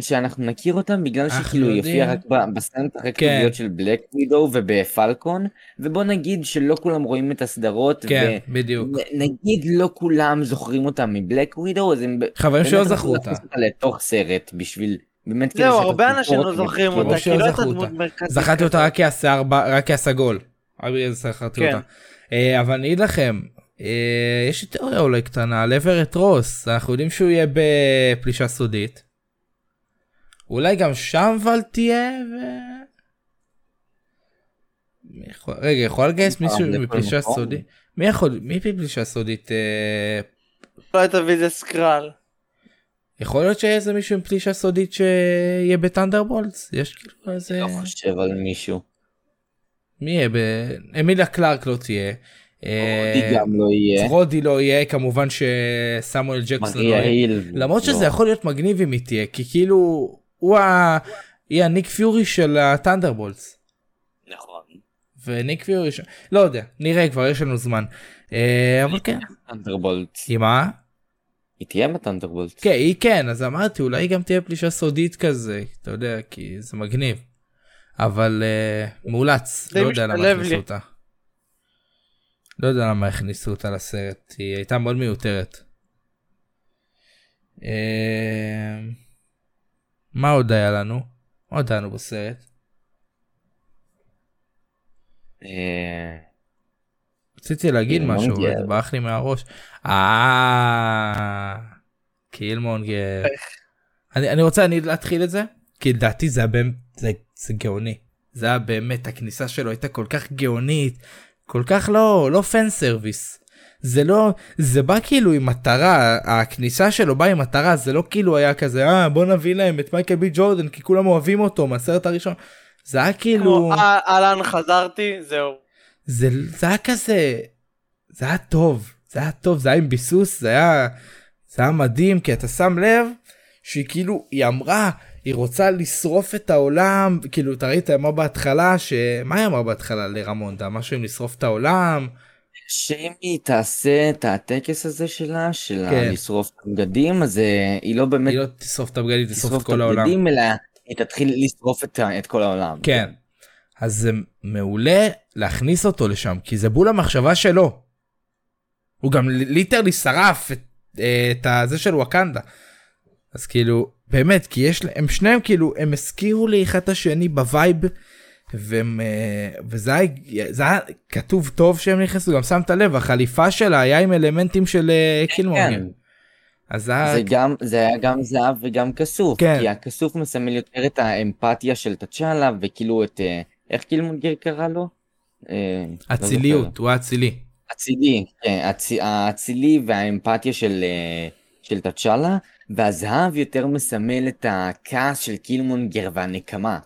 שאנחנו נכיר אותם בגלל שכאילו היא יודעים. הופיעה רק ב- בסצנות כן. של בלק ווידו ובפלקון ובוא נגיד שלא כולם רואים את הסדרות כן, בדיוק. ונגיד לא כולם זוכרים אותה מבלק ווידו אז הם חברים שלא זכרו אותה. לתוך סרט בשביל באמת זהו, כדי הרבה אנשים לא אותה זוכרים אותה, שלא כי לא הייתה דמות אותה. מרכזית. זכרתי אותה. רק כהשיער, רק כהסגול. זכרתי כן. אותה. אה, אבל אני אגיד לכם, אה, יש לי תיאוריה אולי קטנה על אברט רוס, אנחנו יודעים שהוא יהיה בפלישה סודית. אולי גם שם אבל תהיה ו... יכול- רגע, יכול לגייס מישהו לכל מפלישה. סודית? מי יכול, מי בפלישה סודית? אה, אולי תביא איזה סקרל. יכול להיות שיהיה איזה מישהו עם פלישה סודית שיהיה בטנדרבולטס? יש כאילו איזה... לא חושב על מישהו. מי יהיה? ב... אמיליה קלארק לא תהיה. אה, רודי גם לא יהיה. רודי לא יהיה כמובן שסמואל ג'קסון לא יהיה. למרות שזה לא. יכול להיות מגניב אם היא תהיה כי כאילו הוא ה... היא הניק פיורי של הטנדרבולטס. נכון. וניק פיורי. לא יודע נראה כבר יש לנו זמן. אה, אבל כן. טנדרבולט. היא מה? היא תהיה בטנדרבולט. כן היא כן אז אמרתי אולי היא גם תהיה פלישה סודית כזה אתה יודע כי זה מגניב. אבל uh, מאולץ לא יודע למה הכניסו. אותה. לא יודע למה הכניסו אותה לסרט היא הייתה מאוד מיותרת. אה, מה עוד היה לנו? מה עוד היה לנו בסרט? אה, רציתי להגיד קילמונגר. משהו זה ברח לי מהראש. אה... קילמונגר. אני, אני רוצה אני להתחיל את זה כי לדעתי זה היה באמת זה, זה גאוני. זה היה באמת הכניסה שלו הייתה כל כך גאונית כל כך לא לא fan service. זה לא זה בא כאילו עם מטרה הכניסה שלו באה עם מטרה זה לא כאילו היה כזה אה בוא נביא להם את מייקל בי ג'ורדן כי כולם אוהבים אותו מהסרט הראשון. זה היה כאילו "אה, אהלן חזרתי, זהו. זה, זה היה כזה זה היה טוב זה היה טוב זה היה עם ביסוס זה היה זה היה מדהים כי אתה שם לב שהיא כאילו היא אמרה היא רוצה לשרוף את העולם כאילו אתה ראית מה בהתחלה שמה היא אמרה בהתחלה לרמונדה משהו עם לשרוף את העולם שאם היא תעשה את הטקס הזה שלה, של כן. לשרוף את הבגדים, אז אה, היא לא באמת היא לא תשרוף את הבגדים תשרוף תשרוף את כל העולם הבגדים, אלא היא תתחיל לשרוף את את כל העולם. כן אז זה מעולה להכניס אותו לשם כי זה בול המחשבה שלו. הוא גם literally שרף את, אה, את הזה של וואקנדה. אז כאילו באמת כי יש להם שניהם כאילו הם הזכירו לי אחד את השני בווייב והם אה, וזה היה, זה היה כתוב טוב שהם נכנסו גם שמת לב החליפה שלה היה עם אלמנטים של אה, קילמונגר. כן. אז זה היה זה גם זה היה גם זהב וגם כסוף כן. כי הכסוף מסמל יותר את האמפתיה של תצ'אלה וכאילו את איך קילמונגר קרא לו? אה, לא. אציליות הוא היה אצילי. כן, האצילי והאמפתיה של, אה, של תצ'אלה, והזהב יותר מסמל את הכעס של קילמונגר והנקמה.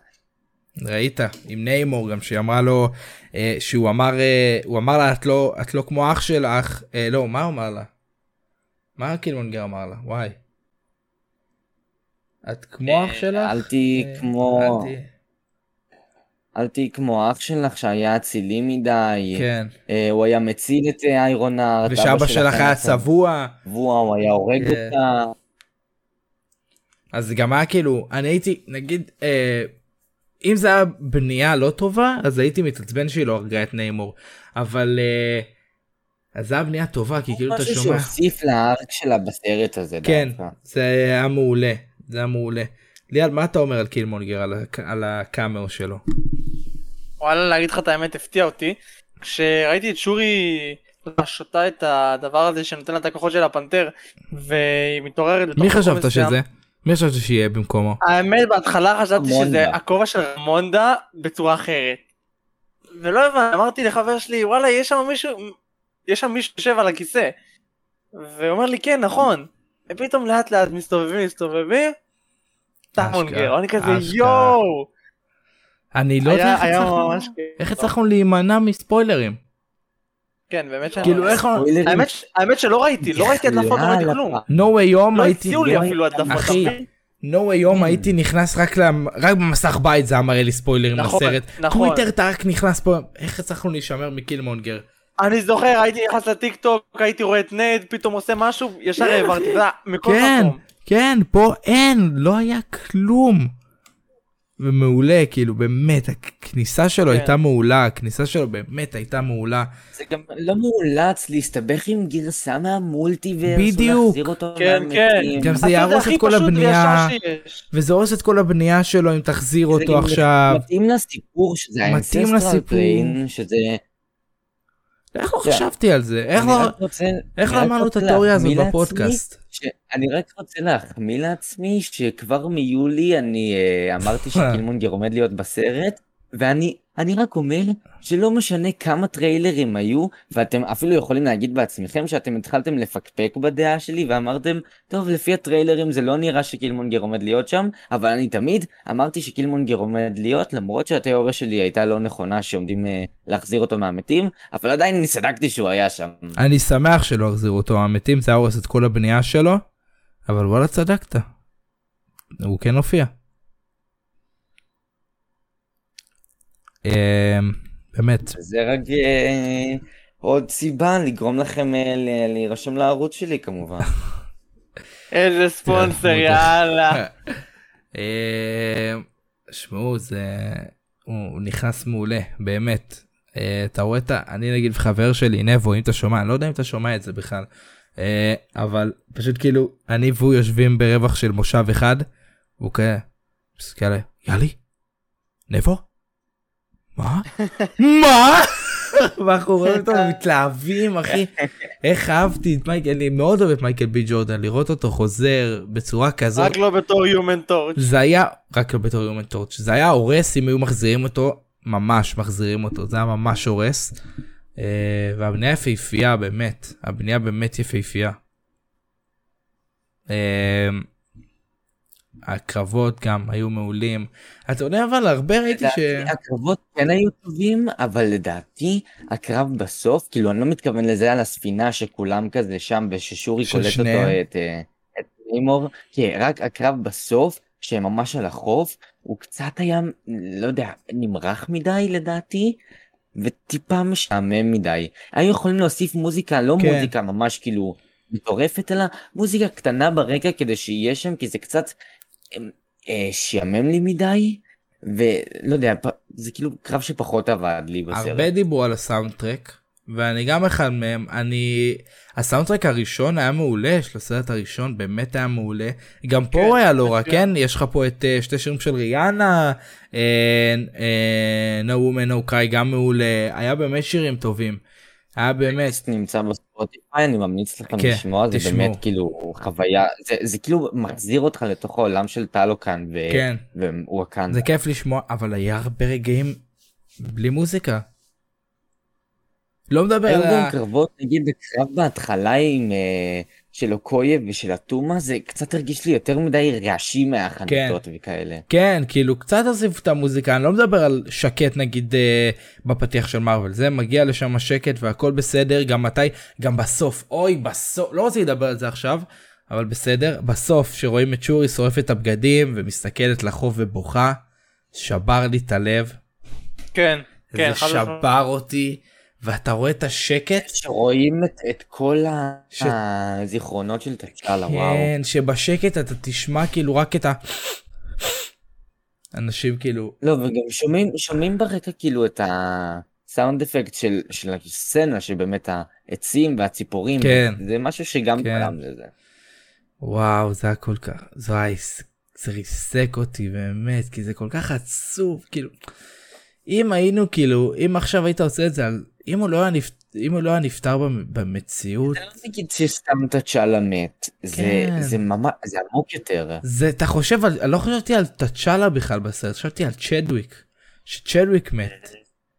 ראית עם ניימור גם שהיא אמרה לו אה, שהוא אמר אה, הוא אמר לה את לא את לא כמו אח שלך אה, לא מה הוא אמר לה. מה קילמונגר אמר לה וואי. את כמו אח שלך? אל תהיי כמו, אל אל תהיי כמו אח שלך שהיה אצילי מדי, כן. אה, הוא היה מציל את אה, איירון הארט, ושאבא שלך היה צבוע. צבוע, הוא היה הורג כן. אותה. אז גם היה כאילו אני הייתי נגיד אה, אם זה היה בנייה לא טובה אז הייתי מתעצבן שהיא לא הרגה את ניימור אבל אה, אז זה היה בנייה טובה כי כאילו אתה משהו שומע. שהוסיף לארק שלה בסרט הזה כן, דווקא. זה היה מעולה, זה היה מעולה. ליאל, מה אתה אומר על קילמונגר, על, הק- על הקאמר שלו? וואלה להגיד לך את האמת הפתיע אותי. כשראיתי את שורי שותה את הדבר הזה שנותן לה את הכוחות של הפנתר והיא מתעוררת מי חשבת. שזה? מי חשבת שיהיה במקומו? האמת בהתחלה חשבתי. שזה הכובע של רמונדה בצורה אחרת. ולא הבנתי, אמרתי לחבר שלי וואלה יש שם מישהו, יש שם מישהו יושב על הכיסא. והוא אומר לי כן נכון. ופתאום לאט לאט מסתובבים מסתובבים. טמונגר, אני כזה. יואו. אני לא יודע איך הצלחנו- כיף. איך הצלחנו להימנע מספוילרים. כן באמת שאני... כאילו איך... ספוילרים. האמת שלא ראיתי, לא ראיתי הדלפות, לא ראיתי כלום. no way home לא הייתי... הציעו לי אפילו הדלפות. אחי, no way home הייתי נכנס רק למ- רק במסך בית זה היה מראה לי ספוילרים נכון, לסרט. נכון. טוויטר אתה רק נכנס פה איך הצלחנו להישמר מקילמונגר. אני זוכר הייתי נכנס לטיק טוק הייתי רואה את נד פתאום עושה משהו ישר העברתי אתה יודע, מכל כן מקום. כן פה אין לא היה כלום. ומעולה כאילו באמת הכניסה שלו כן. הייתה מעולה הכניסה שלו באמת הייתה מעולה. זה גם לא מאולץ להסתבך עם גרסה מהמולטיברס. בדיוק. ולהחזיר אותו כן, מהמתים. גם זה יהרוס את כל הבנייה. וזה הורס את כל הבנייה שלו אם תחזיר אותו עכשיו. מתאים לסיפור שזה מתאים ה-ancestral לסיפור. שזה... איך לא זה- חשבתי על זה איך לא אמרנו את התיאוריה הזאת בפודקאסט. אני רק רוצה להחמיא לעצמי שכבר מיולי אני אה, אמרתי [laughs] שקילמונגר עומד להיות בסרט ואני אני רק אומר שלא משנה כמה טריילרים היו ואתם אפילו יכולים להגיד בעצמכם שאתם התחלתם לפקפק בדעה שלי ואמרתם טוב לפי הטריילרים זה לא נראה שקילמונגר עומד להיות שם אבל אני תמיד אמרתי שקילמונגר עומד להיות למרות שהתיאוריה שלי הייתה לא נכונה שעומדים אה, להחזיר אותו מהמתים אבל עדיין אני צדקתי שהוא היה שם. אני שמח שלא החזירו אותו מהמתים זה הורס את כל הבנייה שלו. אבל וואלה צדקת. הוא כן הופיע. באמת זה רק אה, עוד סיבה לגרום לכם אה, ל- להירשם לערוץ שלי כמובן. [laughs] איזה ספונסר יאללה. [laughs] אמ, שמעו זה הוא הוא נכנס מעולה באמת. אה, אתה רואה את ה... אני נגיד חבר שלי נבו אם אתה שומע אני לא יודע אם אתה שומע את זה בכלל. אה, אבל פשוט כאילו אני והוא יושבים ברווח של מושב אחד. והוא כאלה. יאללה. נבו? [laughs] מה? מה? ואנחנו רואים אותו מתלהבים אחי. איך אהבתי את מייקל אני מאוד אוהב את מייקל בי ג'ורדן לראות אותו חוזר בצורה כזאת. רק לא בתור Human Torch. זה היה רק לא בתור יומן טורץ' זה היה הורס אם היו מחזירים אותו ממש מחזירים אותו זה היה ממש הורס. אה, והבנייה יפהפייה באמת הבנייה באמת יפהפייה. הקרבות גם היו מעולים. אתה יודע אבל הרבה ראיתי ש... הקרבות כן היו טובים אבל לדעתי הקרב בסוף כאילו אני לא מתכוון לזה על הספינה שכולם כזה שם וששורי קולט אותו שניהם? את אה, את ניימור כן רק הקרב בסוף שהם ממש על החוף הוא קצת היה לא יודע נמרח מדי לדעתי. וטיפה משעמם מדי היו יכולים להוסיף מוזיקה לא כן. מוזיקה ממש כאילו מטורפת אלא מוזיקה קטנה ברקע כדי שיהיה שם כי זה קצת שיאמם לי מדי ולא יודע זה כאילו קרב שפחות עבד לי בסרט. הרבה דיברו על הסאונד טרק ואני גם אחד מהם. אני הסאונד-טרק הראשון היה מעולה של הסרט הראשון באמת היה מעולה. גם פה הוא היה לא רע כן יש לך פה את אה, שתי שירים של ריאנה אה, אה, No Woman No Cry גם מעולה. היה באמת שירים טובים. היה באמת נמצא בספוטיפיי אני ממליץ לכם כן, לשמוע זה תשמעו. באמת כאילו חוויה זה, זה כאילו מחזיר אותך לתוך העולם של טלוקן ו... כן ווואקנדה. זה כיף לשמוע אבל היה הרבה רגעים בלי מוזיקה. לא מדבר היו על גם ה... קרבות נגיד בקרב בהתחלה עם אה, של אוקויה ושל אטומה זה קצת הרגיש לי יותר מדי רעשי מהחניתות וכאלה. כן כאילו קצת עזיב את המוזיקה אני לא מדבר על שקט נגיד אה, בפתיח של מארוול זה מגיע לשם השקט והכל בסדר גם מתי גם בסוף אוי בסוף לא רוצה לדבר על זה עכשיו אבל בסדר בסוף שרואים את שורי שורפת את הבגדים ומסתכלת לחוף ובוכה שבר לי את הלב כן, כן, זה. שבר אותי ואתה רואה את השקט שרואים את, את כל ש- הזיכרונות של תקשלה וואו. כן שבשקט אתה תשמע כאילו רק את ה... אנשים כאילו לא וגם שומעים שומעים ברקע כאילו את הסאונד אפקט של של הסצנה שבאמת העצים והציפורים כן. זה משהו שגם כן. תרם לזה. וואו זה היה כל כך זה היה זה ריסק אותי באמת כי זה כל כך עצוב כאילו אם היינו כאילו אם עכשיו היית עושה את זה על אם הוא לא היה נפ- אם הוא לא היה נפטר במ- במציאות, זה לא נגיד שסתם תצ'אלה מת, זה כן. זה ממש, זה עמוק יותר. זה אתה חושב על, אני לא חשבתי על תצ'אלה בכלל בסרט, חשבתי על צ'דוויק, שצ'דוויק מת,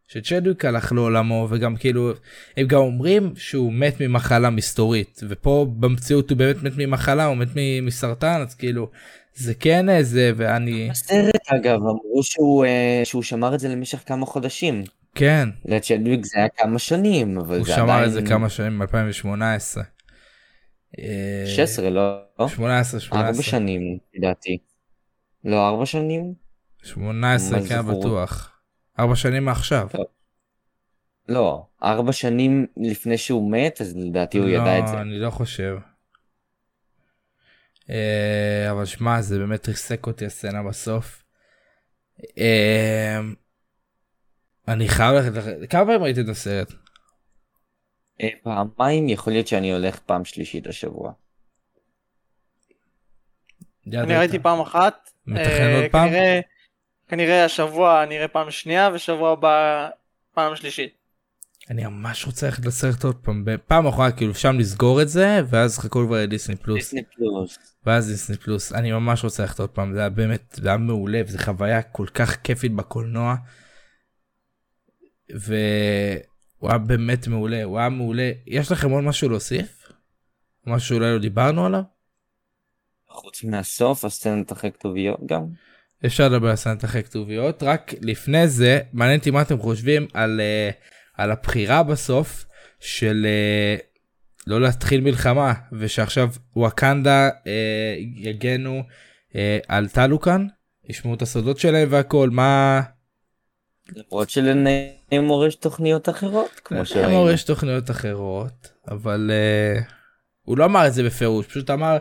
שצ'דוויק הלך לעולמו וגם כאילו, הם גם אומרים שהוא מת ממחלה מסתורית, ופה במציאות הוא באמת מת ממחלה, הוא מת מסרטן, אז כאילו, זה כן איזה, ואני, בסרט אגב אמרו שהוא אה, שהוא שמר את זה למשך כמה חודשים. כן, לצ'דוויק זה היה כמה שנים, אבל הוא זה שמר עדיין... את זה כמה שנים, 2018. אה, 16 לא? 18, 18. ארבע שנים לדעתי. לא ארבע שנים? 18 מה כן? בטוח. ארבע שנים מעכשיו. לא, ארבע שנים לפני שהוא מת, אז לדעתי הוא ידע את זה. לא, אני לא חושב. אה, אבל שמע זה באמת ריסק אותי הסצנה בסוף. אני חייב ללכת, לח- כמה פעמים ראית את הסרט? אה, פעמיים יכול להיות שאני הולך פעם שלישית השבוע. אני ראיתי. פעם אחת. מתכנן אה, עוד פעם? כנראה- השבוע נראה פעם שנייה ושבוע הבא פעם שלישית. אני ממש רוצה ללכת לסרט עוד פעם. בפעם אחרונה כאילו שם לסגור את זה ואז חכו כבר לדיסני פלוס. דיסני פלוס. ואז דיסני פלוס אני ממש רוצה ללכת עוד פעם זה היה באמת זה היה מעולה וזו חוויה כל כך כיפית בקולנוע. והוא היה באמת מעולה הוא היה מעולה יש לכם עוד משהו להוסיף? משהו שאולי לא דיברנו עליו? חוץ מהסוף, הסצנת הכי כתוביות גם. אפשר לדבר על סצנת אחרי כתוביות רק לפני זה מעניין אותי מה אתם חושבים על אה, על הבחירה בסוף של אה, לא להתחיל מלחמה ושעכשיו וואקנדה אה, יגנו על טלוקן ישמעו את הסודות שלהם והכל מה למרות שלניימור יש תוכניות אחרות, כמו שראינו. אמור יש תוכניות אחרות אבל אה, הוא לא אמר את זה בפירוש פשוט אמר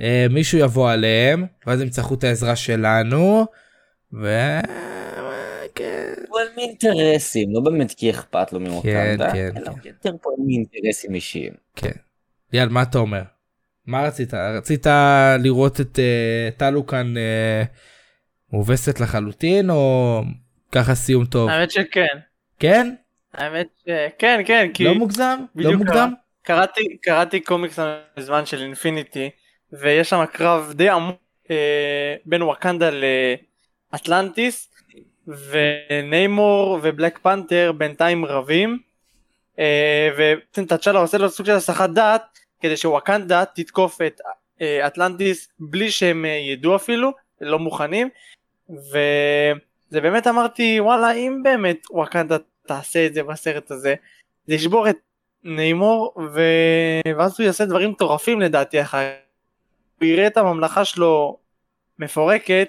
אה, מישהו יבוא עליהם ואז הם יצטרכו את העזרה שלנו. ו... כן. הוא על מאינטרסים, לא באמת כי אכפת לו מווקנדה, כן, אלא כן. יותר פה על מאינטרסים אישיים. כן. ליאל, מה אתה אומר? מה רצית? רצית לראות את אה, טלוקן אה, מובסת לחלוטין או ככה סיום טוב? האמת שכן. כן? האמת שכן, כן, כי לא מוגזם? לא מוקדם? קראתי, קראתי קומיקס בזמן של אינפיניטי, ויש שם קרב די עמוק אה, בין וואקנדה לאטלנטיס, וניימור ובלק פנתר בינתיים רבים, אה, ותצ'אלה עושה לו סוג של הסחת דעת, כדי שוואקנדה תתקוף את אה, אטלנטיס בלי שהם אה, ידעו אפילו, לא מוכנים, וזה באמת אמרתי וואלה אם באמת וואקנדה תעשה את זה בסרט הזה, זה ישבור את ניימור ו... ואז הוא יעשה דברים מטורפים לדעתי אחר הוא יראה את הממלכה שלו מפורקת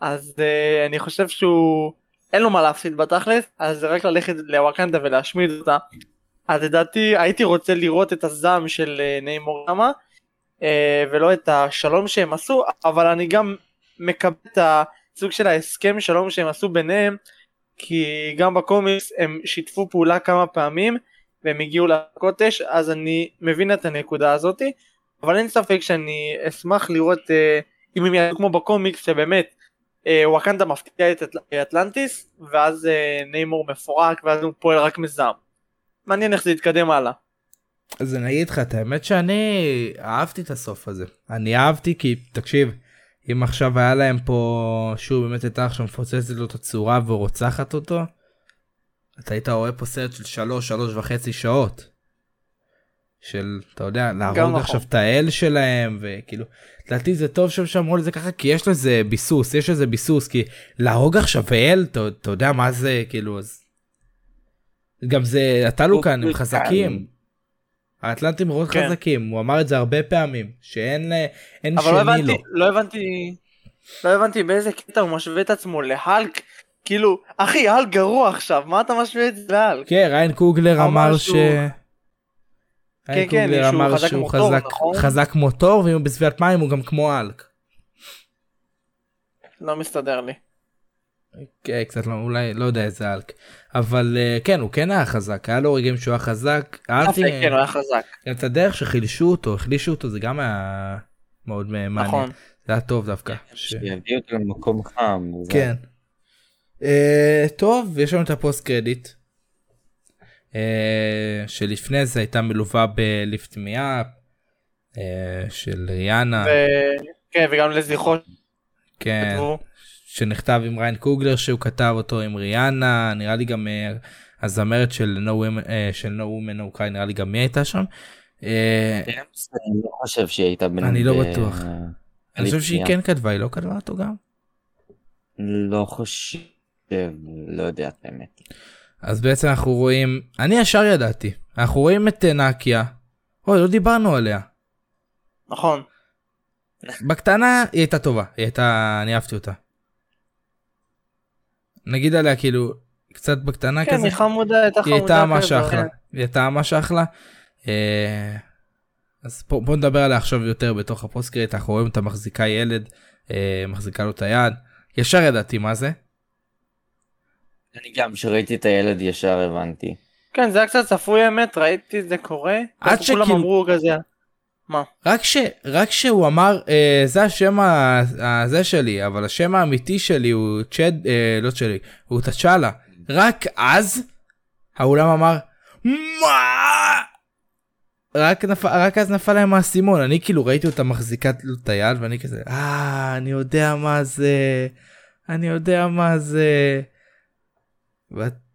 אז uh, אני חושב שהוא אין לו מה להפסיד בתכלס אז זה רק ללכת לוואקנדה ולהשמיד אותה. אז לדעתי הייתי רוצה לראות את הזעם של uh, ניימור שמה uh, ולא את השלום שהם עשו אבל אני גם מקבל את הסוג של ההסכם שלום שהם עשו ביניהם כי גם בקומיקס הם שיתפו פעולה כמה פעמים והם הגיעו לקוטש אז אני מבין את הנקודה הזאתי אבל אין ספק שאני אשמח לראות אה, אם הם יעשו כמו בקומיקס שבאמת אה, וואקנדה מפתיע את אטל- אטלנטיס ואז אה, ניימור מפורק ואז הוא פועל רק מזעם. מעניין איך זה יתקדם הלאה. אז אני אגיד לך את האמת שאני אהבתי את הסוף הזה. אני אהבתי כי תקשיב אם עכשיו היה להם פה שוב באמת הייתה עכשיו מפוצצת לו את הצורה ורוצחת אותו. אתה היית רואה פה סרט של שלוש שלוש וחצי שעות. של אתה יודע להרוג נכון. עכשיו את האל שלהם וכאילו לדעתי זה טוב שהם שמרו לזה ככה כי יש לזה ביסוס יש לזה ביסוס כי להרוג עכשיו אל אתה, אתה יודע מה זה כאילו אז. גם זה הטלוקן הם חזקים. האטלנטים מאוד כן. חזקים הוא אמר את זה הרבה פעמים שאין אין אבל לא שני הבנתי, לו. לא הבנתי, לא הבנתי באיזה קטע הוא משווה את עצמו להלק. כאילו, אחי, הלק גרוע עכשיו, מה אתה משווה את זה להלק? כן ריין קוגלר אמר ש... ריין כן, קוגלר שהוא אמר חזק שהוא חזק נכון? חזק תור ואם הוא בסביבת מים הוא גם כמו אלק. לא מסתדר לי. כן, קצת לא, אולי לא יודע איזה אלק אבל אה, כן הוא כן היה חזק היה לו רגעים שהוא היה חזק אהבתי כן, הוא היה חזק. גם את הדרך שחילשו אותו החלישו אותו זה גם היה מאוד מעניין נכון. זה היה טוב דווקא. ש- שיביא אותי למקום חם. כן. אה, טוב יש לנו את הפוסט קרדיט. אה, שלפני זה הייתה מלווה בליפט מיאפ אה, של ריאנה, כן, וגם לזכרו כן. שנכתב עם ריין קוגלר שהוא כתב אותו עם ריאנה, נראה לי גם אה, הזמרת של No Women, אה, של No Women No Cry, נראה לי גם היא הייתה שם. אה, אני לא חושב שהיא הייתה בין... אני לא בטוח. אני חושב שהיא כן כתבה, היא לא כתבה אותו גם? לא חושב, לא יודע את האמת. אז בעצם אנחנו רואים, אני ישר ידעתי, אנחנו רואים את נקיה, אוי לא דיברנו עליה, נכון. בקטנה היא הייתה טובה, היא הייתה, אני אהבתי אותה. נגיד עליה כאילו, קצת בקטנה כן, כזה, היא חמודה, הייתה היא חמודה. הייתה ממש אחלה, כן. היא הייתה ממש אחלה. אה, אז פה, בוא נדבר עליה עכשיו יותר בתוך ה post-credit, אנחנו רואים אותה מחזיקה ילד, אה, מחזיקה לו את היד, ישר ידעתי מה זה. אני גם כשראיתי את הילד ישר הבנתי. כן, זה היה קצת צפוי האמת, ראיתי את זה קורה. עד כזה כולם שכאילו- אמרו כזה. רק ש... רק שהוא אמר אה, זה השם. הזה שלי אבל השם האמיתי שלי הוא צ'ד אה, לא שלי הוא תצ'אלה רק אז האולם אמר מה רק נפל רק אז נפל להם האסימון אני כאילו ראיתי אותה מחזיקה את היד ואני כזה אה אני יודע מה זה אני יודע מה זה.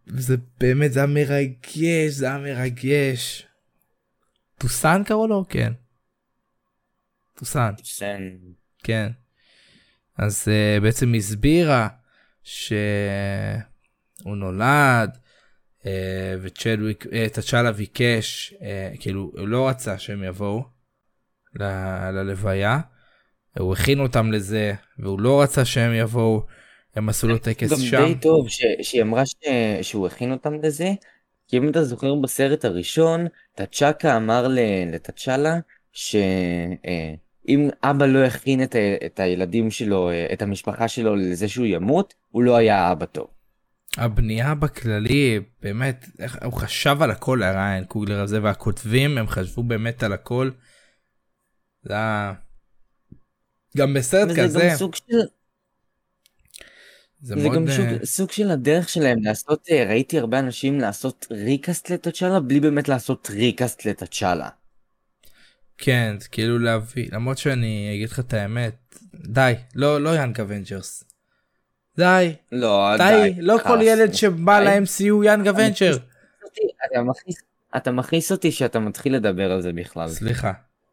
וזה באמת זה היה מרגש זה היה מרגש. טוסן קראו לו כן. טוסן. סן. כן. אז uh, בעצם הסבירה שהוא נולד uh, וצ'דוויק, uh, תצ'אלה ביקש, uh, כאילו הוא לא רצה שהם יבואו ל- ללוויה, הוא הכין אותם לזה והוא לא רצה שהם יבואו, הם עשו לו טקס גם שם. די טוב ש... שהיא אמרה ש... שהוא הכין אותם לזה, כי אם אתה זוכר בסרט הראשון, תצ'קה אמר ל... לתצ'אלה שאם אבא לא הכין את, ה... את הילדים שלו, אה, את המשפחה שלו לזה שהוא ימות, הוא לא היה אבא טוב. הבנייה בכללי באמת איך, הוא חשב על הכל הריין קוגלר הזה והכותבים הם חשבו באמת על הכל. זה היה... גם בסרט וזה כזה גם סוג של... זה זה מאוד גם אה, סוג, סוג של הדרך שלהם לעשות, אה, ראיתי הרבה אנשים לעשות recast לתצ'אלה בלי באמת לעשות recast לתצ'אלה. כן זה כאילו להביא למרות שאני אגיד לך את האמת די לא לא יאנג אבנג'רס. די לא, די לא כל. ילד שבא די. ל-MCU יאנג אבנג'ר. אתה מכניס, אתה מכניס אותי שאתה מתחיל לדבר על זה בכלל. סליחה.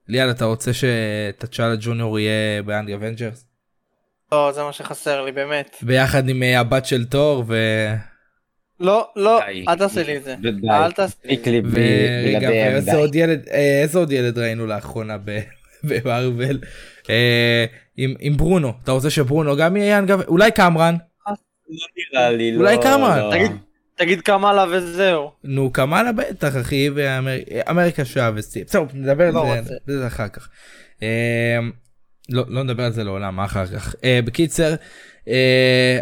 ליאל אתה רוצה שתצ'אלה ג'וניור יהיה ביאנג אבנג'רס? לא, זה מה שחסר לי, באמת. ביחד עם אה, הבת של תור ו... לא, לא. אל תעשה לי את זה. אל תעשה לי את זה. ילד, אה, איזה עוד ילד ראינו לאחרונה [laughs] במארוול? אה, עם ברונו, אתה רוצה שברונו גם יהיה אבנג'רס? אולי קמרן? לא נראה לי, אולי לא, כמה? לא. תגיד, קמאלה וזהו. נו קמאלה בטח אחי ואמריקה שעה וסטי. בסדר נדבר על לא זה- אחר כך. אה, לא לא נדבר על זה לעולם אחר כך. בקיצר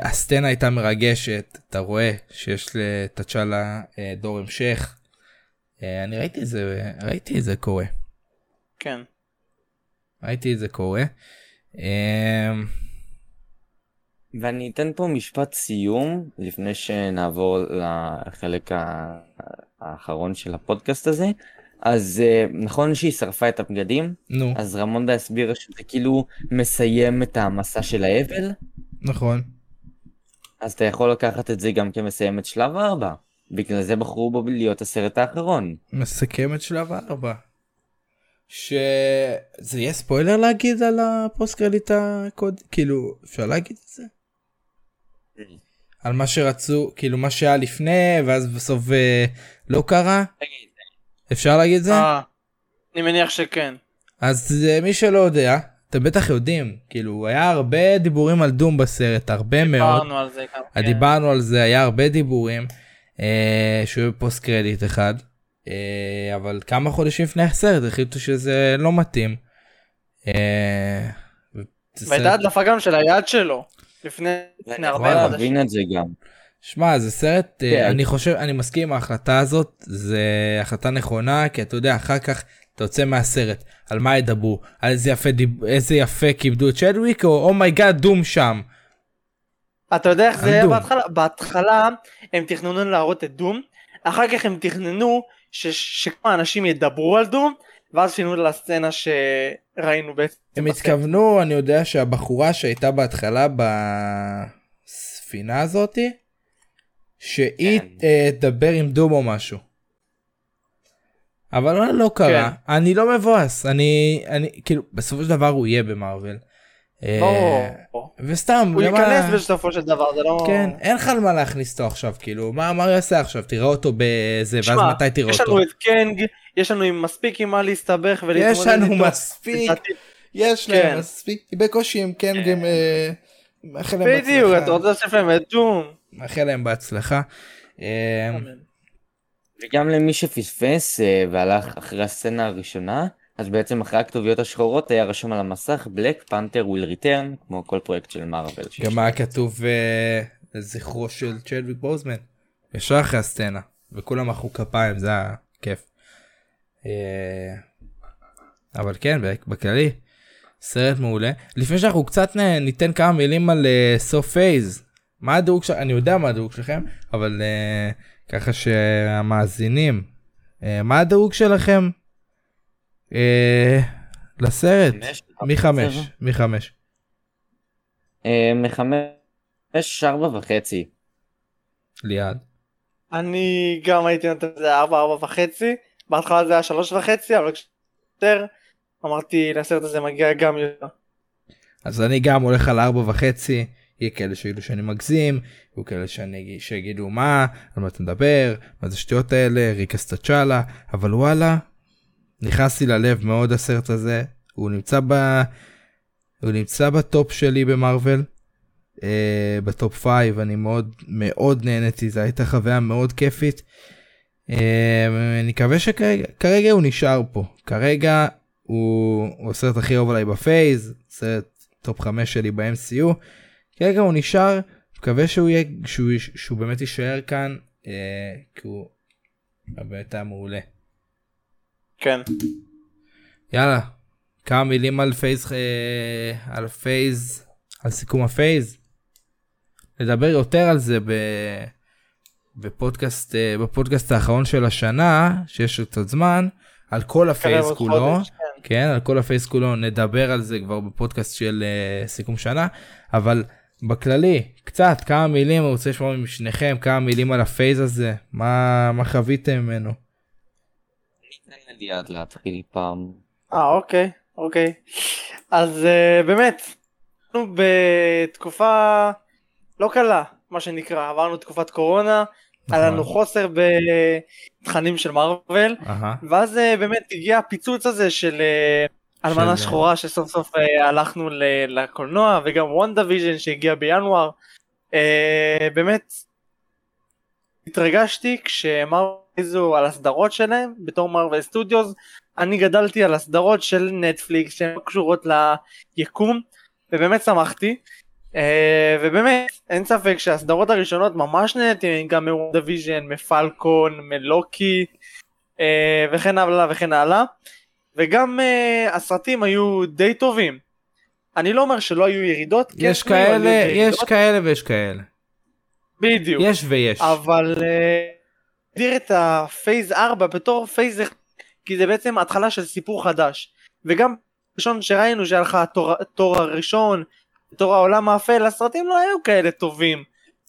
הסצנה הייתה מרגשת אתה רואה שיש לתצ'אלה אה, דור המשך. אה, אני ראיתי את זה ראיתי את זה קורה. כן. ראיתי את זה קורה. אה, ואני אתן פה משפט סיום לפני שנעבור לחלק האחרון של הפודקאסט הזה. אז אה, נכון שהיא שרפה את הבגדים, נו אז רמונדה הסבירה שזה כאילו מסיים את המסע של האבל, נכון. אז אתה יכול לקחת את זה גם כמסיים את שלב הארבע. בגלל זה בחרו בו להיות הסרט האחרון. מסכם את שלב הארבע. שזה יהיה ספוילר להגיד על הפוסט קרדיט הקוד כאילו אפשר להגיד את זה? על מה שרצו כאילו מה שהיה לפני ואז בסוף אה, לא קרה אפשר להגיד את זה אה, אני מניח שכן. אז אה, מי שלא יודע אתם בטח יודעים כאילו היה הרבה דיבורים על דום בסרט הרבה מאוד דיברנו על זה גם. אה, כן. דיברנו על זה היה הרבה דיבורים אה, שהוא פוסט קרדיט אחד אה, אבל כמה חודשים לפני הסרט החליטו שזה לא מתאים. אה, והייתה הדלפה גם של היד שלו. לפני הרבה חודשים. להבין את זה גם. שמע זה סרט אה, כן. אני חושב אני מסכים עם ההחלטה הזאת זה החלטה נכונה כי אתה יודע אחר כך אתה יוצא מהסרט על מה ידברו על איזה יפה דיב... איזה יפה כיבדו את צ'דוויק או oh my god דום שם. אתה יודע איך זה היה. בהתחלה? בהתחלה הם תכננו להראות את דום, אחר כך הם תכננו ש- שכמה אנשים ידברו על דום, ואז שינו לסצנה שראינו בעצם. הם התכוונו, אני יודע שהבחורה שהייתה בהתחלה בספינה הזאתי, שהיא כן. אה, תדבר עם דום או משהו. אבל לא קרה, כן. אני לא מבואס, אני, אני, כאילו, בסופו של דבר הוא יהיה במארוול. אה. וסתם, הוא ייכנס בסופו של דבר, זה לא... כן, אין לך על מה להכניס אותו עכשיו, כאילו, מה מה הוא יעשה עכשיו? תראה אותו בזה, ואז מתי תראה יש אותו? לנו את קנג, יש לנו עם מספיק עם מה להסתבך ולהתמודד יש לנו איתו. מספיק, יש כן. להם מספיק, בקושי הם כן גם, אה, מאחל להם בדיוק, בהצלחה. אתה רוצה להוסיף להם את דום. מאחל להם בהצלחה. וגם למי שפספס אה, והלך אחרי הסצנה הראשונה, אז בעצם אחרי הכתוביות השחורות היה רשום על המסך Black Panther will return, כמו כל פרויקט של מארוול. גם היה כתוב אה, לזכרו של צ'דוויק בוזמן, ישר אחרי הסצנה, וכולם מחאו כפיים, זה היה כיף. אה, אבל כן, בכללי, סרט מעולה. לפני שאנחנו קצת ניתן כמה מילים על סוף phase, מה הדירוג שלכם, אני יודע מה הדירוג שלכם, אבל ככה שהמאזינים, אה, מה הדירוג שלכם אה, לסרט? חמש? מחמש, שבע? מחמש. אה, מחמש ארבע וחצי. ליעד. אני גם הייתי נותן לזה 4 4 וחצי בהתחלה זה היה 3 וחצי אבל יותר אמרתי לסרט הזה מגיע גם יותר. אז אני גם הולך על ארבע וחצי, יהיה כאלה שיגידו שאני מגזים, יהיו כאלה שאני, שיגידו מה, על מה אתה מדבר, מה זה השטויות האלה, ריקה סטצ'אלה, אבל וואלה, נכנס לי ללב מאוד הסרט הזה, הוא נמצא ב... הוא נמצא ב top שלי במארוול, אה, ב top 5, אני מאוד מאוד נהניתי, זו הייתה חוויה מאוד כיפית. אה, אני מקווה שכרגע כרגע הוא נשאר פה, כרגע הוא, הוא הסרט הכי אהוב עליי ב phase, סרט top 5 שלי ב-MCU. כרגע הוא נשאר, מקווה שהוא יהיה, שהוא, שהוא באמת יישאר כאן, אה, כי הוא באמת היה מעולה. כן. יאללה, כמה מילים על phase, אה, על phase, על סיכום ה phase. נדבר יותר על זה ב, בפודקאסט, אה, בפודקאסט האחרון של השנה, שיש קצת זמן, על כל עוד כולו. חודש, כן. כן, על כל ה phase כולו נדבר על זה כבר בפודקאסט של אה, סיכום שנה, אבל בכללי, קצת, כמה מילים, אני רוצה לשמוע משניכם, כמה מילים על ה phase הזה, מה, מה חוויתם ממנו. ניתן ליעד להתחיל הפעם. אה אוקיי אוקיי אז אה, באמת אנחנו בתקופה לא קלה מה שנקרא עברנו תקופת קורונה היה לנו נכון. חוסר בתכנים של מארוול אהה, ואז אה, באמת הגיע הפיצוץ הזה של אה, אלמנה של- שחורה שסוף סוף uh, הלכנו לקולנוע וגם וונדה ויז'ן שהגיע בינואר. אה, באמת התרגשתי הכריזו על הסדרות שלהם בתור מארוול סטודיוס אני גדלתי על הסדרות של נטפליקס שהן לא קשורות ליקום ובאמת שמחתי. אה, ובאמת אין ספק שהסדרות הראשונות ממש נהניתי גם מוונדה ויז'ן מפלקון מלוקי אה, וכן הלאה וכן הלאה וגם אה, הסרטים היו די טובים. אני לא אומר שלא היו ירידות כן, יש היו כאלה, ירידות, יש כאלה ויש כאלה. בדיוק. יש ויש. אבל אה, אגדיר את ה phase 4 בתור phase אחד, כי זה בעצם התחלה של סיפור חדש. וגם ראשון שראינו שהיה לך את ת'ור הראשון ת'ור העולם האפל הסרטים לא היו כאלה טובים.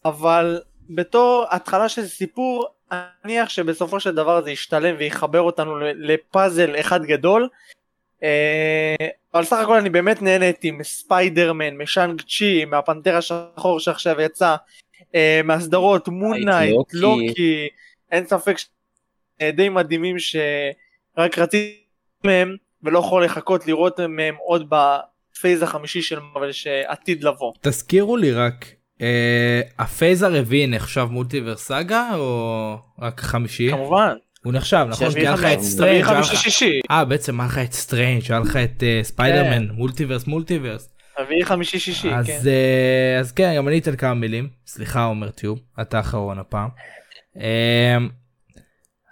אבל בתור התחלה של סיפור אני מניח שבסופו של דבר זה ישתלם ויחבר אותנו ל- לפאזל אחד גדול אה, אבל סך הכל אני באמת נהניתי מספיידרמן משאנג צ'י מהפנתר השחור שעכשיו יצא אה, מהסדרות מון הייט, נייט, לוקי. אין ספק ש- אה, די מדהימים שרק רציתי מהם ולא יכול לחכות לראות מהם עוד ב phase החמישי של מארוול שעתיד לבוא. תזכירו לי רק, ה phase הרביעי נחשב Multiverse Saga או רק חמישי? כמובן, הוא נחשב, נכון? כי היה לך את סטרנג', חמישי שישי, אה בעצם היה לך את סטרנג', היה לך את אה, ספיידרמן, מולטיברס מולטיברס. רביעי חמישי שישי, אז, כן. אה, אז כן, גם אני אתן כמה מילים. סליחה, עומר טיוב, אתה אחרון הפעם. אה,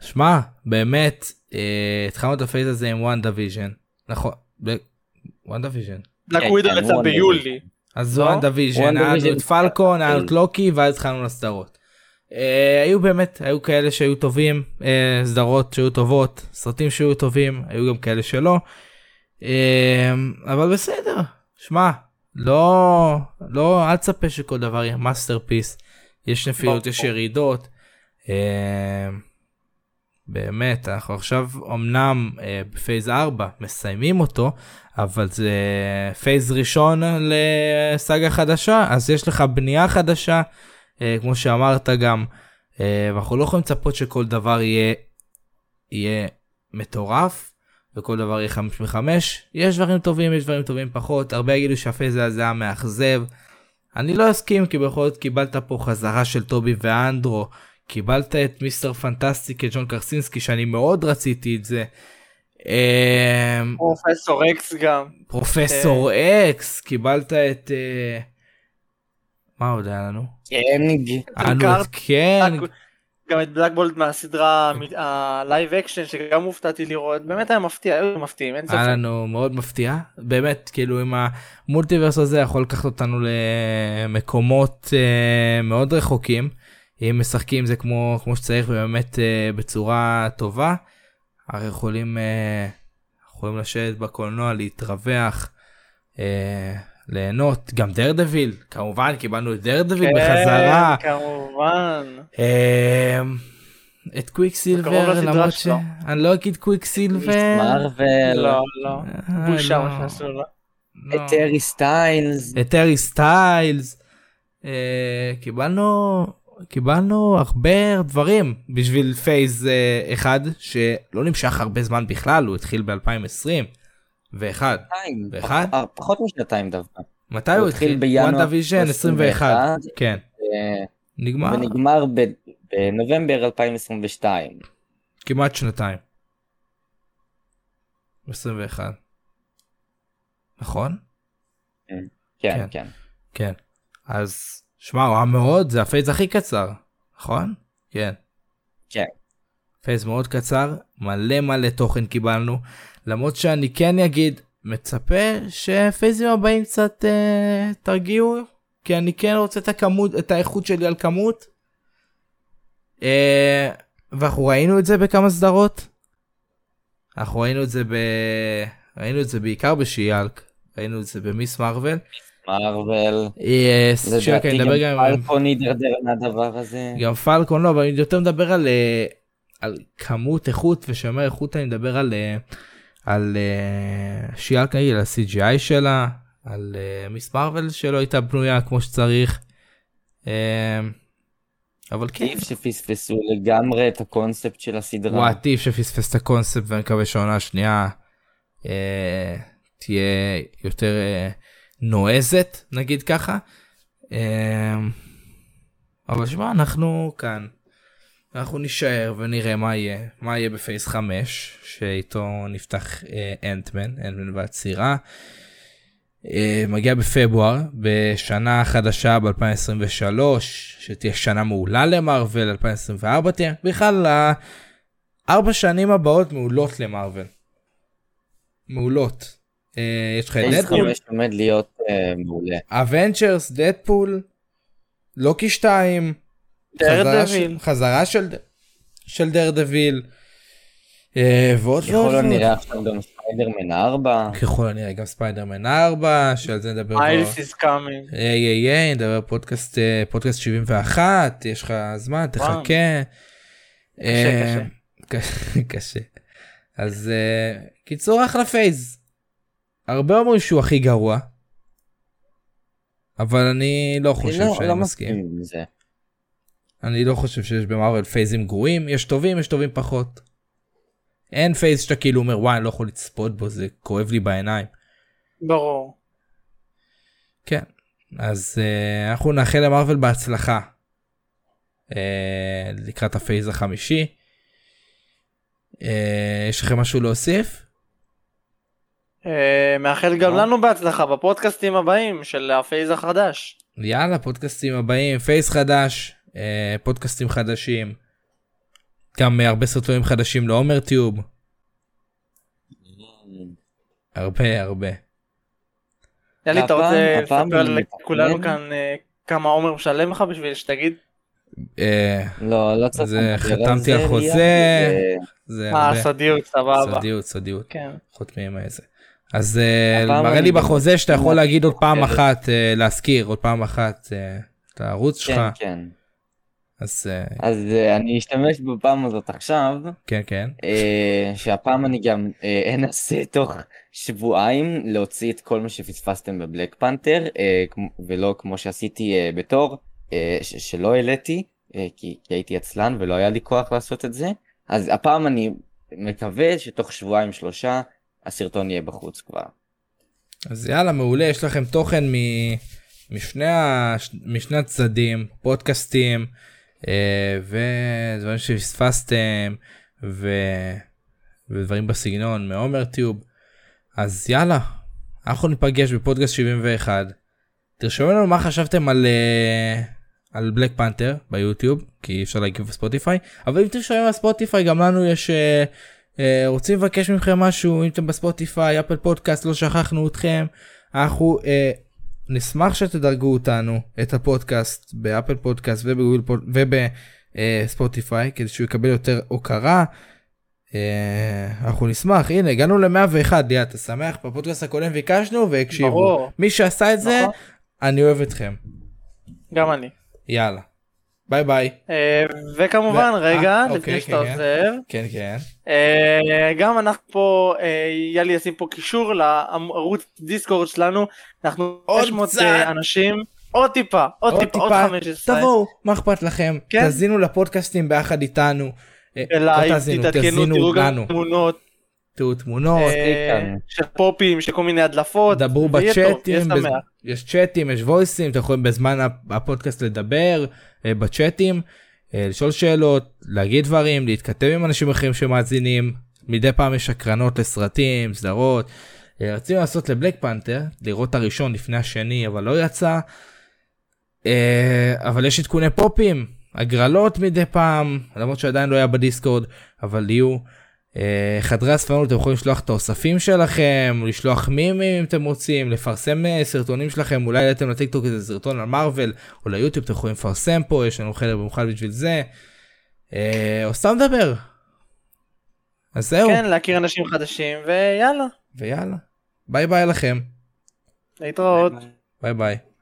שמע, באמת, אה, התחלנו את ה phase הזה עם וונדה ויז'ן. נכון, וונדה ויז'ן. בלק כן, ווידו כן, יצא ביולי. אז לא? וונדה ויז'ן, היה לנו. את פלקון, היה לנו את לוקי, ואז התחלנו לסדרות. אה, היו באמת היו כאלה שהיו טובים אה, סדרות שהיו טובות סרטים שהיו טובים היו גם כאלה שלא אה, אבל בסדר שמע לא לא אל תצפה שכל דבר יהיה masterpiece יש נפילות יש ירידות. אה, באמת אנחנו עכשיו אמנם אה, ב phase 4 מסיימים אותו אבל זה phase ראשון לסאגה חדשה אז יש לך בנייה חדשה אה, כמו שאמרת גם אה, ואנחנו לא יכולים לצפות שכל דבר יהיה יהיה מטורף וכל דבר יהיה 5 מ-5 יש דברים טובים יש דברים טובים פחות הרבה יגידו שה phase הזה היה מאכזב. אני לא אסכים כי בכל זאת קיבלת פה חזרה של טובי ואנדרו קיבלת את מיסטר פנטסטי כג'ון קרסינסקי שאני מאוד רציתי את זה. אה, פרופסור אקס גם. פרופסור אקס קיבלת את אה, מה עוד היה לנו? היה את קנג. גם את בלק בולט מהסדרה ה live action שגם הופתעתי לראות באמת היה מפתיע היו מפתיעים אין היה ספק. לנו מאוד מפתיע באמת כאילו עם ה multiverse הזה יכול לקחת אותנו למקומות אה, מאוד רחוקים אם משחקים זה כמו כמו שצריך ובאמת אה, בצורה טובה. הרי יכולים אה, יכולים לשבת בקולנוע להתרווח. אה, ליהנות גם דרדוויל כמובן קיבלנו את דרדוויל בחזרה כן, כמובן. אה, את קוויק סילבר למרות שלו. שאני לא אגיד קוויק סילבר. מארוול. לא לא. אה, בושה לא. מה שעשו לו. לא. את הארי סטיילס. את הארי סטיילס. אה, קיבלנו קיבלנו הרבה דברים בשביל phase אה, אחד שלא נמשך הרבה זמן בכלל הוא התחיל ב-2020 ואחד. ואחד? פח- פחות משנתיים דווקא. מתי הוא התחיל? בינואר וונדה ויז'ן 21 21. כן אה, נגמר ונגמר בנובמבר 2022. כמעט שנתיים. 21. נכון? כן, כן. כן. כן. אז שמע הוא היה מאוד זה הפייז הכי קצר נכון? כן. כן. פייז מאוד קצר מלא מלא תוכן קיבלנו למרות שאני כן אגיד מצפה שפייזים הבאים קצת אה, תרגיעו כי אני כן רוצה את הכמות את האיכות שלי על כמות. אה, ואנחנו ראינו את זה בכמה סדרות. אנחנו ראינו את זה ב... ראינו את זה בעיקר בשיאלק ראינו את זה במיס מרוויל. מרוויל. יס, לדעתי מדבר גם פלקון הידרדר מהדבר הזה. גם פלקון לא אבל אני יותר מדבר על אה, על כמות איכות ושומר איכות אני מדבר על אה, על אה, שיאלק נגיד על ה-CGI שלה על מיס מרוויל שלא הייתה בנויה כמו שצריך. אבל כן. עדיף שפספסו לגמרי את הקונספט של הסדרה. וואי עדיף שפספס את הקונספט ואני מקווה שהעונה השנייה אה, תהיה יותר אה, נועזת נגיד ככה. אה, אבל שמע אנחנו כאן. אנחנו נישאר ונראה מה יהיה מה יהיה בפייס 5 שאיתו נפתח אה, אנטמן אנטמן והצירה. אה, מגיע בפברואר בשנה חדשה ב-2023 שתהיה שנה מעולה למארוול 2024 תהיה בכלל הארבע שנים הבאות מעולות למארוול. מעולות. אה, יש לך את פייז דדפול, חמש עומד להיות אה, מעולה. אוונג'רס, דדפול, לוקי 2, חזרה של- של דרדוויל. אה, ועוד ועוד ככל. הנראה עכשיו גם ספיידרמן 4. ככל הנראה גם ספיידרמן 4 שעל זה נדבר כבר. מיילס is coming. היי היי היי נדבר פודקאסט אה, פודקאסט 71 יש לך זמן תחכה. אה, קשה. [laughs] קשה. אז קיצור אחלה פייז. הרבה אומרים שהוא הכי גרוע. אבל אני לא אני חושב לא- שאני לא מסכים. זה. אני לא חושב שיש במארוול פייזים גרועים יש טובים יש טובים פחות. אין פייז שאתה כאילו אומר וואי אני לא יכול לצפות בו זה כואב לי בעיניים. ברור. כן אז אה, אנחנו נאחל למארוול בהצלחה אה, לקראת הפייז החמישי. אה, יש לכם משהו להוסיף? אה, מאחל גם לא. לנו בהצלחה בפודקאסטים הבאים של הפייז החדש. יאללה פודקאסטים הבאים פייז חדש אה, פודקאסטים חדשים. גם הרבה סרטונים חדשים לעומר טיוב הרבה הרבה. יאללה, אתה רוצה לספר לכולנו כאן אה, כמה עומר משלם לך בשביל שתגיד? אה, לא, לא צריך זה חתמתי על זה, חוזה. זה אה, הרבה- סודיות, סבבה. סודיות, סודיות. כן. חותמים איזה. אז אה, מראה לי בחוזה שאתה יכול להגיד עוד פעם. אחת, אה, להזכיר עוד פעם אחת אה, את הערוץ שלך. כן, כן. אז אז אני אשתמש בפעם הזאת עכשיו, כן, כן. שהפעם אני גם אנסה תוך שבועיים להוציא את כל מה שפספסתם בבלק פנתר, ולא כמו שעשיתי בתור, שלא העליתי, כי כי הייתי עצלן ולא היה לי כוח לעשות את זה. אז הפעם אני מקווה שתוך שבועיים שלושה הסרטון יהיה בחוץ כבר. אז יאללה מעולה יש לכם תוכן מ... משני, ה... משני הצדדים פודקאסטים אה, ודברים שפספסתם ו... ודברים בסגנון מעומר טיוב אז יאללה אנחנו ניפגש בפודקאסט 71 תרשמו לנו מה חשבתם על אה, על בלק פנתר ביוטיוב כי אפשר להגיב בספוטיפיי אבל אם אתם שומעים על ספוטיפיי גם לנו יש אה, רוצים לבקש מכם משהו אם אתם בספוטיפיי אפל פודקאסט לא שכחנו אתכם אנחנו אה, נשמח שתדרגו אותנו את הפודקאסט באפל פודקאסט ובגוגל פוד- ובספוטיפיי כדי שהוא יקבל יותר הוקרה. אה, אנחנו נשמח. הנה הגענו ל-101 ליה אתה שמח? בפודקאסט הקודם ביקשנו והקשיבו. ברור. מי שעשה את זה נכון. אני אוהב אתכם. גם אני. יאללה. ביי ביי. אה, וכמובן, ו- רגע, אה, לפני אוקיי, שאתה כן, עוזב, כן כן. אה, גם אנחנו פה, אה, יאללה ישים פה קישור לערוץ דיסקורד שלנו, אנחנו עוד 600 קצת. אה, אנשים, עוד טיפה, עוד עוד טיפה, עוד טיפה 15, תבואו מה אכפת לכם כן. תאזינו לפודקאסטים ביחד איתנו. אה, לא תתעדכנו, תאזינו תראו גם לנו תמונות תראו תמונות אה. של פופים, של כל מיני הדלפות, דברו בצ'אטים, בז-. יש צ'אטים, יש וויסים, אתם יכולים בזמן הפ- הפודקאסט לדבר אה, בצ'אטים, אה, לשאול שאלות, להגיד דברים, להתכתב עם אנשים אחרים שמאזינים, מדי פעם יש הקרנות לסרטים, סדרות. אה, רצינו לעשות לבלק פנתר, לראות את הראשון לפני השני, אבל לא יצא. אה, אבל יש עדכוני פופים, הגרלות מדי פעם, למרות שעדיין לא היה בדיסקורד, אבל יהיו. אה, חדרי הספנות אתם יכולים לשלוח את האוספים שלכם, לשלוח מימים אם אתם רוצים, לפרסם אה, סרטונים שלכם, אולי העליתם לטיקטוק איזה סרטון על מארוול, או ליוטיוב אתם יכולים לפרסם פה, יש לנו חדר במיוחד בשביל זה. אה, או סתם לדבר. אז זהו, כן, להכיר אנשים חדשים, ויאללה, ויאללה. ביי ביי לכם. להתראות. ביי ביי.